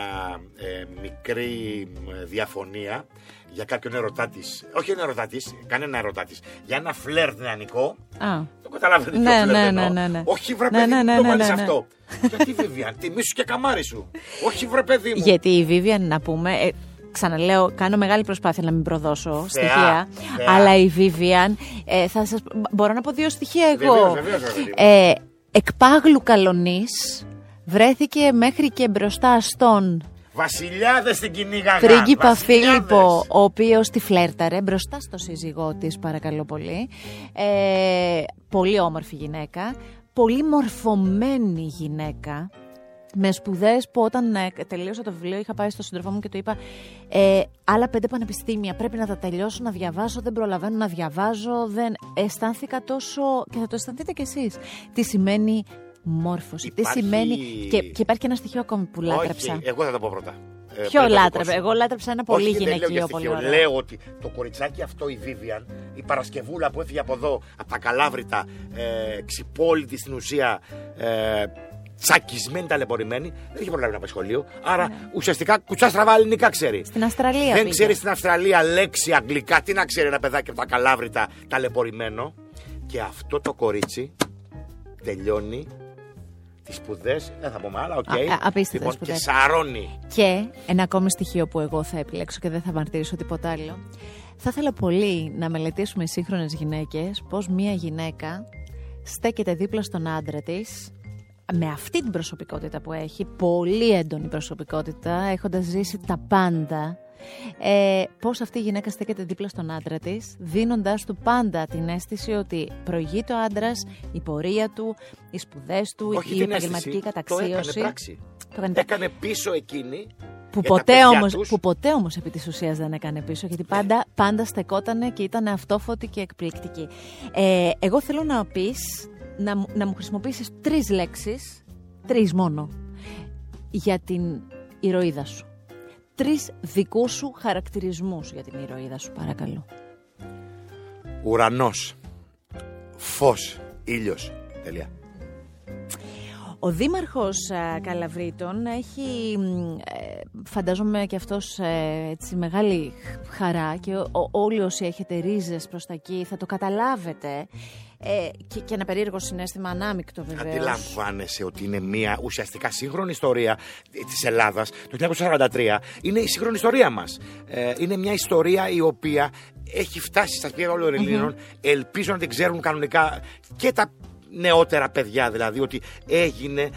ε, μικρή διαφωνία για κάποιον ερωτά τη. Όχι ένα ερωτά τη, κανένα ερωτά τη. Για ένα φλερ νεανικό. Α. Το καταλαβαίνετε ναι, ποιο ναι, ναι, ναι, ναι. Όχι βρε παιδί, ναι, ναι, το ναι, ναι, ναι. αυτό. Γιατί Βίβιαν, τιμήσου και καμάρι σου. Όχι βρε παιδί μου. Γιατί η Βίβιαν, να πούμε, ε, ξαναλέω, κάνω μεγάλη προσπάθεια να μην προδώσω στοιχεία. Αλλά η Βίβιαν, ε, θα σας, μπορώ να πω δύο στοιχεία εγώ. Βεβαίως, βεβαίως, ε, εκπάγλου καλονής βρέθηκε μέχρι και μπροστά στον Βασιλιάδες στην κοινή γαγά. Πρίγκιπα Φίλιππο, ο οποίος τη φλέρταρε μπροστά στο σύζυγό της, παρακαλώ πολύ. Ε, πολύ όμορφη γυναίκα. Πολύ μορφωμένη γυναίκα. Με σπουδές που όταν ε, τελείωσα το βιβλίο είχα πάει στο σύντροφό μου και του είπα ε, άλλα πέντε πανεπιστήμια πρέπει να τα τελειώσω, να διαβάσω, δεν προλαβαίνω να διαβάζω, δεν αισθάνθηκα τόσο και θα το αισθανθείτε κι εσείς τι σημαίνει μόρφωση. Υπάρχει... Τι σημαίνει. Και, και υπάρχει και ένα στοιχείο ακόμη που λάτρεψα. Όχι, εγώ θα το πω πρώτα. Ε, Ποιο λάτρεψα, εγώ λάτρεψα ένα πολύ Όχι, γυναικείο πολύ ωραίο. Λέω ότι το κοριτσάκι αυτό, η Βίβιαν, η Παρασκευούλα που έφυγε από εδώ, από τα Καλάβρητα, ε, ξυπόλυτη στην ουσία, ε, τσακισμένη, ταλαιπωρημένη, δεν είχε προλάβει να πάει σχολείο. Άρα ναι. ουσιαστικά κουτσά στραβά ελληνικά ξέρει. Στην Αυστραλία. Δεν ξέρει στην Αυστραλία λέξη αγγλικά. Τι να ξέρει ένα παιδάκι από τα Καλάβρητα ταλαιπωρημένο. Και αυτό το κορίτσι τελειώνει τις σπουδές, δεν θα πούμε άλλα, OK. Okay. Λοιπόν, και σαρώνει. Και ένα ακόμη στοιχείο που εγώ θα επιλέξω και δεν θα μαρτυρήσω τίποτα άλλο. Θα ήθελα πολύ να μελετήσουμε σύγχρονες γυναίκες πώς μία γυναίκα στέκεται δίπλα στον άντρα της με αυτή την προσωπικότητα που έχει, πολύ έντονη προσωπικότητα, έχοντας ζήσει τα πάντα ε, πώς αυτή η γυναίκα στέκεται δίπλα στον άντρα της, δίνοντας του πάντα την αίσθηση ότι προηγεί το άντρας, η πορεία του, οι σπουδές του, Όχι η επαγγελματική καταξίωση. Το έκανε πράξη. Το έκανε, έκανε πίσω εκείνη που ποτέ, όμως, που ποτέ όμως επί της ουσίας δεν έκανε πίσω γιατί πάντα, πάντα στεκότανε και ήταν αυτόφωτη και εκπληκτική. Ε, εγώ θέλω να πεις, να, να μου χρησιμοποιήσεις τρεις λέξεις, τρεις μόνο, για την ηρωίδα σου τρεις δικούς σου χαρακτηρισμούς για την ηρωίδα σου, παρακαλώ. Ουρανός, φως, ήλιος, τελεία. Ο Δήμαρχος Καλαβρίτων έχει, ε, φαντάζομαι και αυτός ε, έτσι, μεγάλη χαρά και όλοι όσοι έχετε ρίζες προς τα εκεί θα το καταλάβετε ε, και, και ένα περίεργο συνέστημα ανάμεικτο βεβαίως. Αντιλαμβάνεσαι ότι είναι μια ουσιαστικά σύγχρονη ιστορία της Ελλάδας το 1943. Είναι η σύγχρονη ιστορία μας. Ε, είναι μια ιστορία η οποία έχει φτάσει στα σπίτια όλων των Ελλήνων. Ελπίζω να την ξέρουν κανονικά και τα νεότερα παιδιά δηλαδή ότι έγινε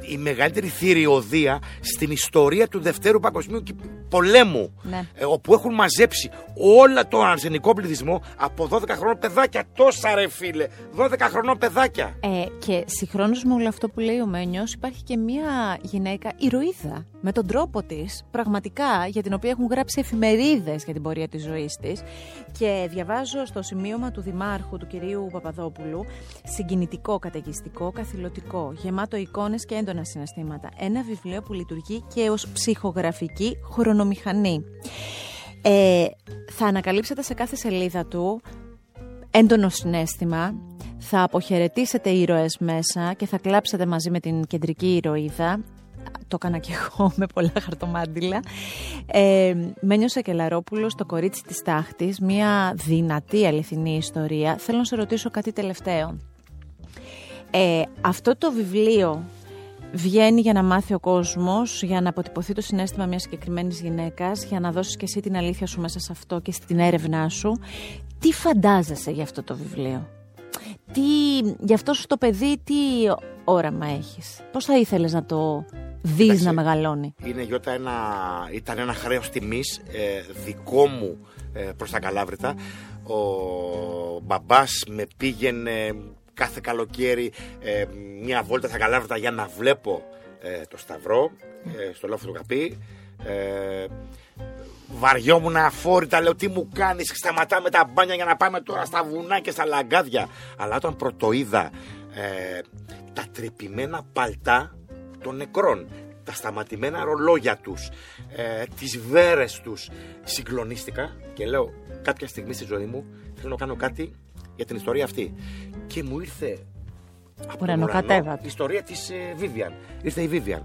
η μεγαλύτερη θηριωδία στην ιστορία του Δευτέρου Παγκοσμίου Πολέμου. Ναι. Ε, όπου έχουν μαζέψει όλο τον αρσενικό πληθυσμό από 12 χρονών παιδάκια. Τόσα ρε φίλε, 12 χρονών παιδάκια. Ε, και συγχρόνως με όλο αυτό που λέει ο Μένιος, υπάρχει και μια γυναίκα ηρωίδα με τον τρόπο της, πραγματικά, για την οποία έχουν γράψει εφημερίδες για την πορεία της ζωής της. Και διαβάζω στο σημείωμα του Δημάρχου, του κυρίου Παπαδόπουλου, συγκινητικό, καταιγιστικό, καθηλωτικό, γεμάτο εικόνες και έντονα συναισθήματα. Ένα βιβλίο που λειτουργεί και ως ψυχογραφική χρονομηχανή. Ε, θα ανακαλύψετε σε κάθε σελίδα του έντονο συνέστημα, θα αποχαιρετήσετε ήρωες μέσα και θα κλάψετε μαζί με την κεντρική ηρωίδα το έκανα και εγώ με πολλά χαρτομάντιλα. Ε, Μένιο Σακελαρόπουλος, το κορίτσι της τάχτης, μια δυνατή αληθινή ιστορία. Θέλω να σε ρωτήσω κάτι τελευταίο. Ε, αυτό το βιβλίο βγαίνει για να μάθει ο κόσμος, για να αποτυπωθεί το συνέστημα μιας συγκεκριμένης γυναίκας, για να δώσεις και εσύ την αλήθεια σου μέσα σε αυτό και στην έρευνά σου. Τι φαντάζεσαι για αυτό το βιβλίο; Τι, για αυτό σου το παιδί τι όραμα έχεις; Πώς θα ήθελες να το δεις να μεγαλώνει; Είναι Γιώτα ένα, ήταν ένα χρέος τιμής ε, δικό μου ε, προς τα Καλάβρητα. Ο μπαμπάς με πήγαινε κάθε καλοκαίρι ε, μια βόλτα στα Καλάβρητα για να βλέπω ε, το Σταυρό ε, στο λόφο του Καπί. Ε, βαριόμουν αφόρητα, λέω τι μου κάνεις, σταματάμε τα μπάνια για να πάμε τώρα στα βουνά και στα λαγκάδια. Αλλά όταν πρωτοείδα ε, τα τρυπημένα παλτά των νεκρών, τα σταματημένα ρολόγια τους, ε, τις βέρες τους, συγκλονίστηκα και λέω κάποια στιγμή στη ζωή μου θέλω να κάνω κάτι για την ιστορία αυτή. Και μου ήρθε από τον ουρανό, η ιστορία της ε, Vivian. Ήρθε η Vivian.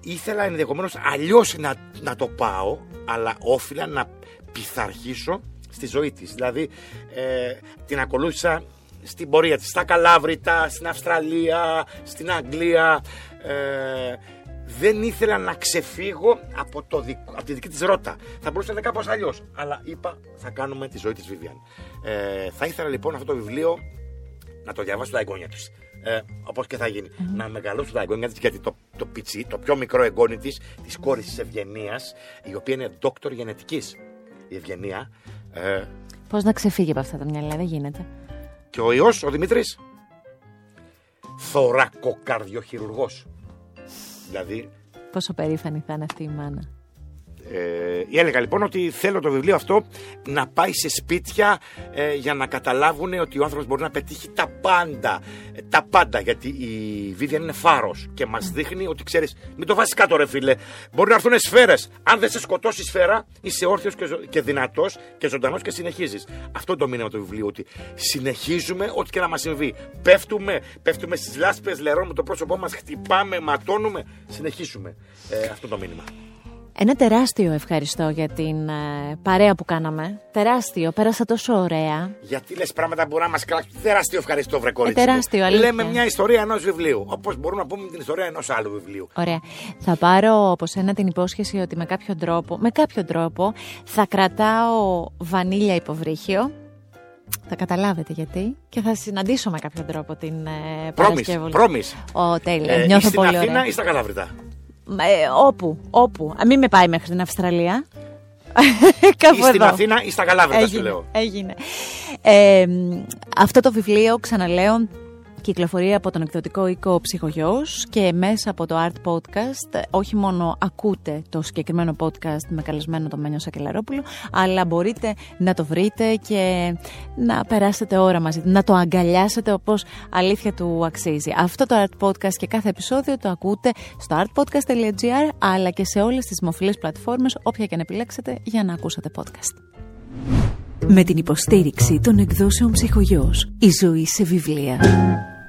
Ήθελα ενδεχομένως αλλιώς να, να το πάω, αλλά όφιλα να πειθαρχήσω στη ζωή της. Δηλαδή ε, την ακολούθησα στην πορεία της, στα Καλάβρητα, στην Αυστραλία, στην Αγγλία. Ε, δεν ήθελα να ξεφύγω από, το από τη δική της ρότα. Θα μπορούσε να είναι κάπως αλλιώς. Αλλά είπα θα κάνουμε τη ζωή της Vivian. Ε, θα ήθελα λοιπόν αυτό το βιβλίο να το διαβάσω τα εγγόνια της. Ε, Όπως και θα γίνει. Να μεγαλώσω τα εγγόνια της, γιατί το, το πιτσί, το πιο μικρό εγγόνι της, της κόρης της Ευγενίας, η οποία είναι δόκτωρ γενετικής. Η Ευγενία. Ε, Πώς να ξεφύγει από αυτά τα μυαλά, δεν γίνεται. Και ο ιό, ο Δημήτρης. Θωρακοκαρδιοχειρουργός. Δηλαδή. Πόσο περήφανη θα είναι αυτή η μάνα. Ε, έλεγα λοιπόν ότι θέλω το βιβλίο αυτό να πάει σε σπίτια ε, για να καταλάβουν ότι ο άνθρωπος μπορεί να πετύχει τα πάντα. Ε, τα πάντα γιατί η Vivian είναι φάρος και μας δείχνει ότι ξέρεις μην το βάζεις κάτω ρε φίλε. Μπορεί να έρθουν σφαίρες. Αν δεν σε σκοτώσει η σφαίρα είσαι όρθιος και, ζω... και δυνατός και ζωντανός και συνεχίζεις. Αυτό το μήνυμα του βιβλίου ότι συνεχίζουμε ό,τι και να μας συμβεί. Πέφτουμε, πέφτουμε στις λάσπες, λερώνουμε το πρόσωπό μας, χτυπάμε, ματώνουμε, συνεχίσουμε. Ε, αυτό το μήνυμα. Ένα τεράστιο ευχαριστώ για την ε, παρέα που κάναμε. Τεράστιο, πέρασα τόσο ωραία. Γιατί λες πράγματα που μπορεί να μας κράξει. Τεράστιο ευχαριστώ, βρε κορίτσι. Ε, τεράστιο, αλήθεια. Λέμε μια ιστορία ενός βιβλίου. Όπως μπορούμε να πούμε την ιστορία ενός άλλου βιβλίου. Ωραία. Θα πάρω από σένα την υπόσχεση ότι με κάποιο τρόπο, με κάποιο τρόπο θα κρατάω βανίλια υποβρύχιο. Θα καταλάβετε γιατί. Και θα συναντήσω με κάποιο τρόπο την ε, Παρασκευή. Πρόμης. Ο τέλειο. Ε, Νιώθω πολύ Αθήνα ωραία. ή στα Καλάβρητα. Ε, όπου, όπου. Μην με πάει μέχρι την Αυστραλία. Κάπου ή στην Αθήνα ή στα Καλάβρητα, σου λέω. Έγινε. Ε, αυτό το βιβλίο, ξαναλέω, κυκλοφορεί από τον εκδοτικό οίκο Ψυχογιός και μέσα από το Art Podcast όχι μόνο ακούτε το συγκεκριμένο podcast με καλεσμένο τον Μένιο Σακελαρόπουλο αλλά μπορείτε να το βρείτε και να περάσετε ώρα μαζί να το αγκαλιάσετε όπως αλήθεια του αξίζει. Αυτό το Art Podcast και κάθε επεισόδιο το ακούτε στο artpodcast.gr αλλά και σε όλες τις δημοφιλείς πλατφόρμες όποια και να επιλέξετε για να ακούσετε podcast. Με την υποστήριξη των εκδόσεων ψυχογιός Η ζωή σε βιβλία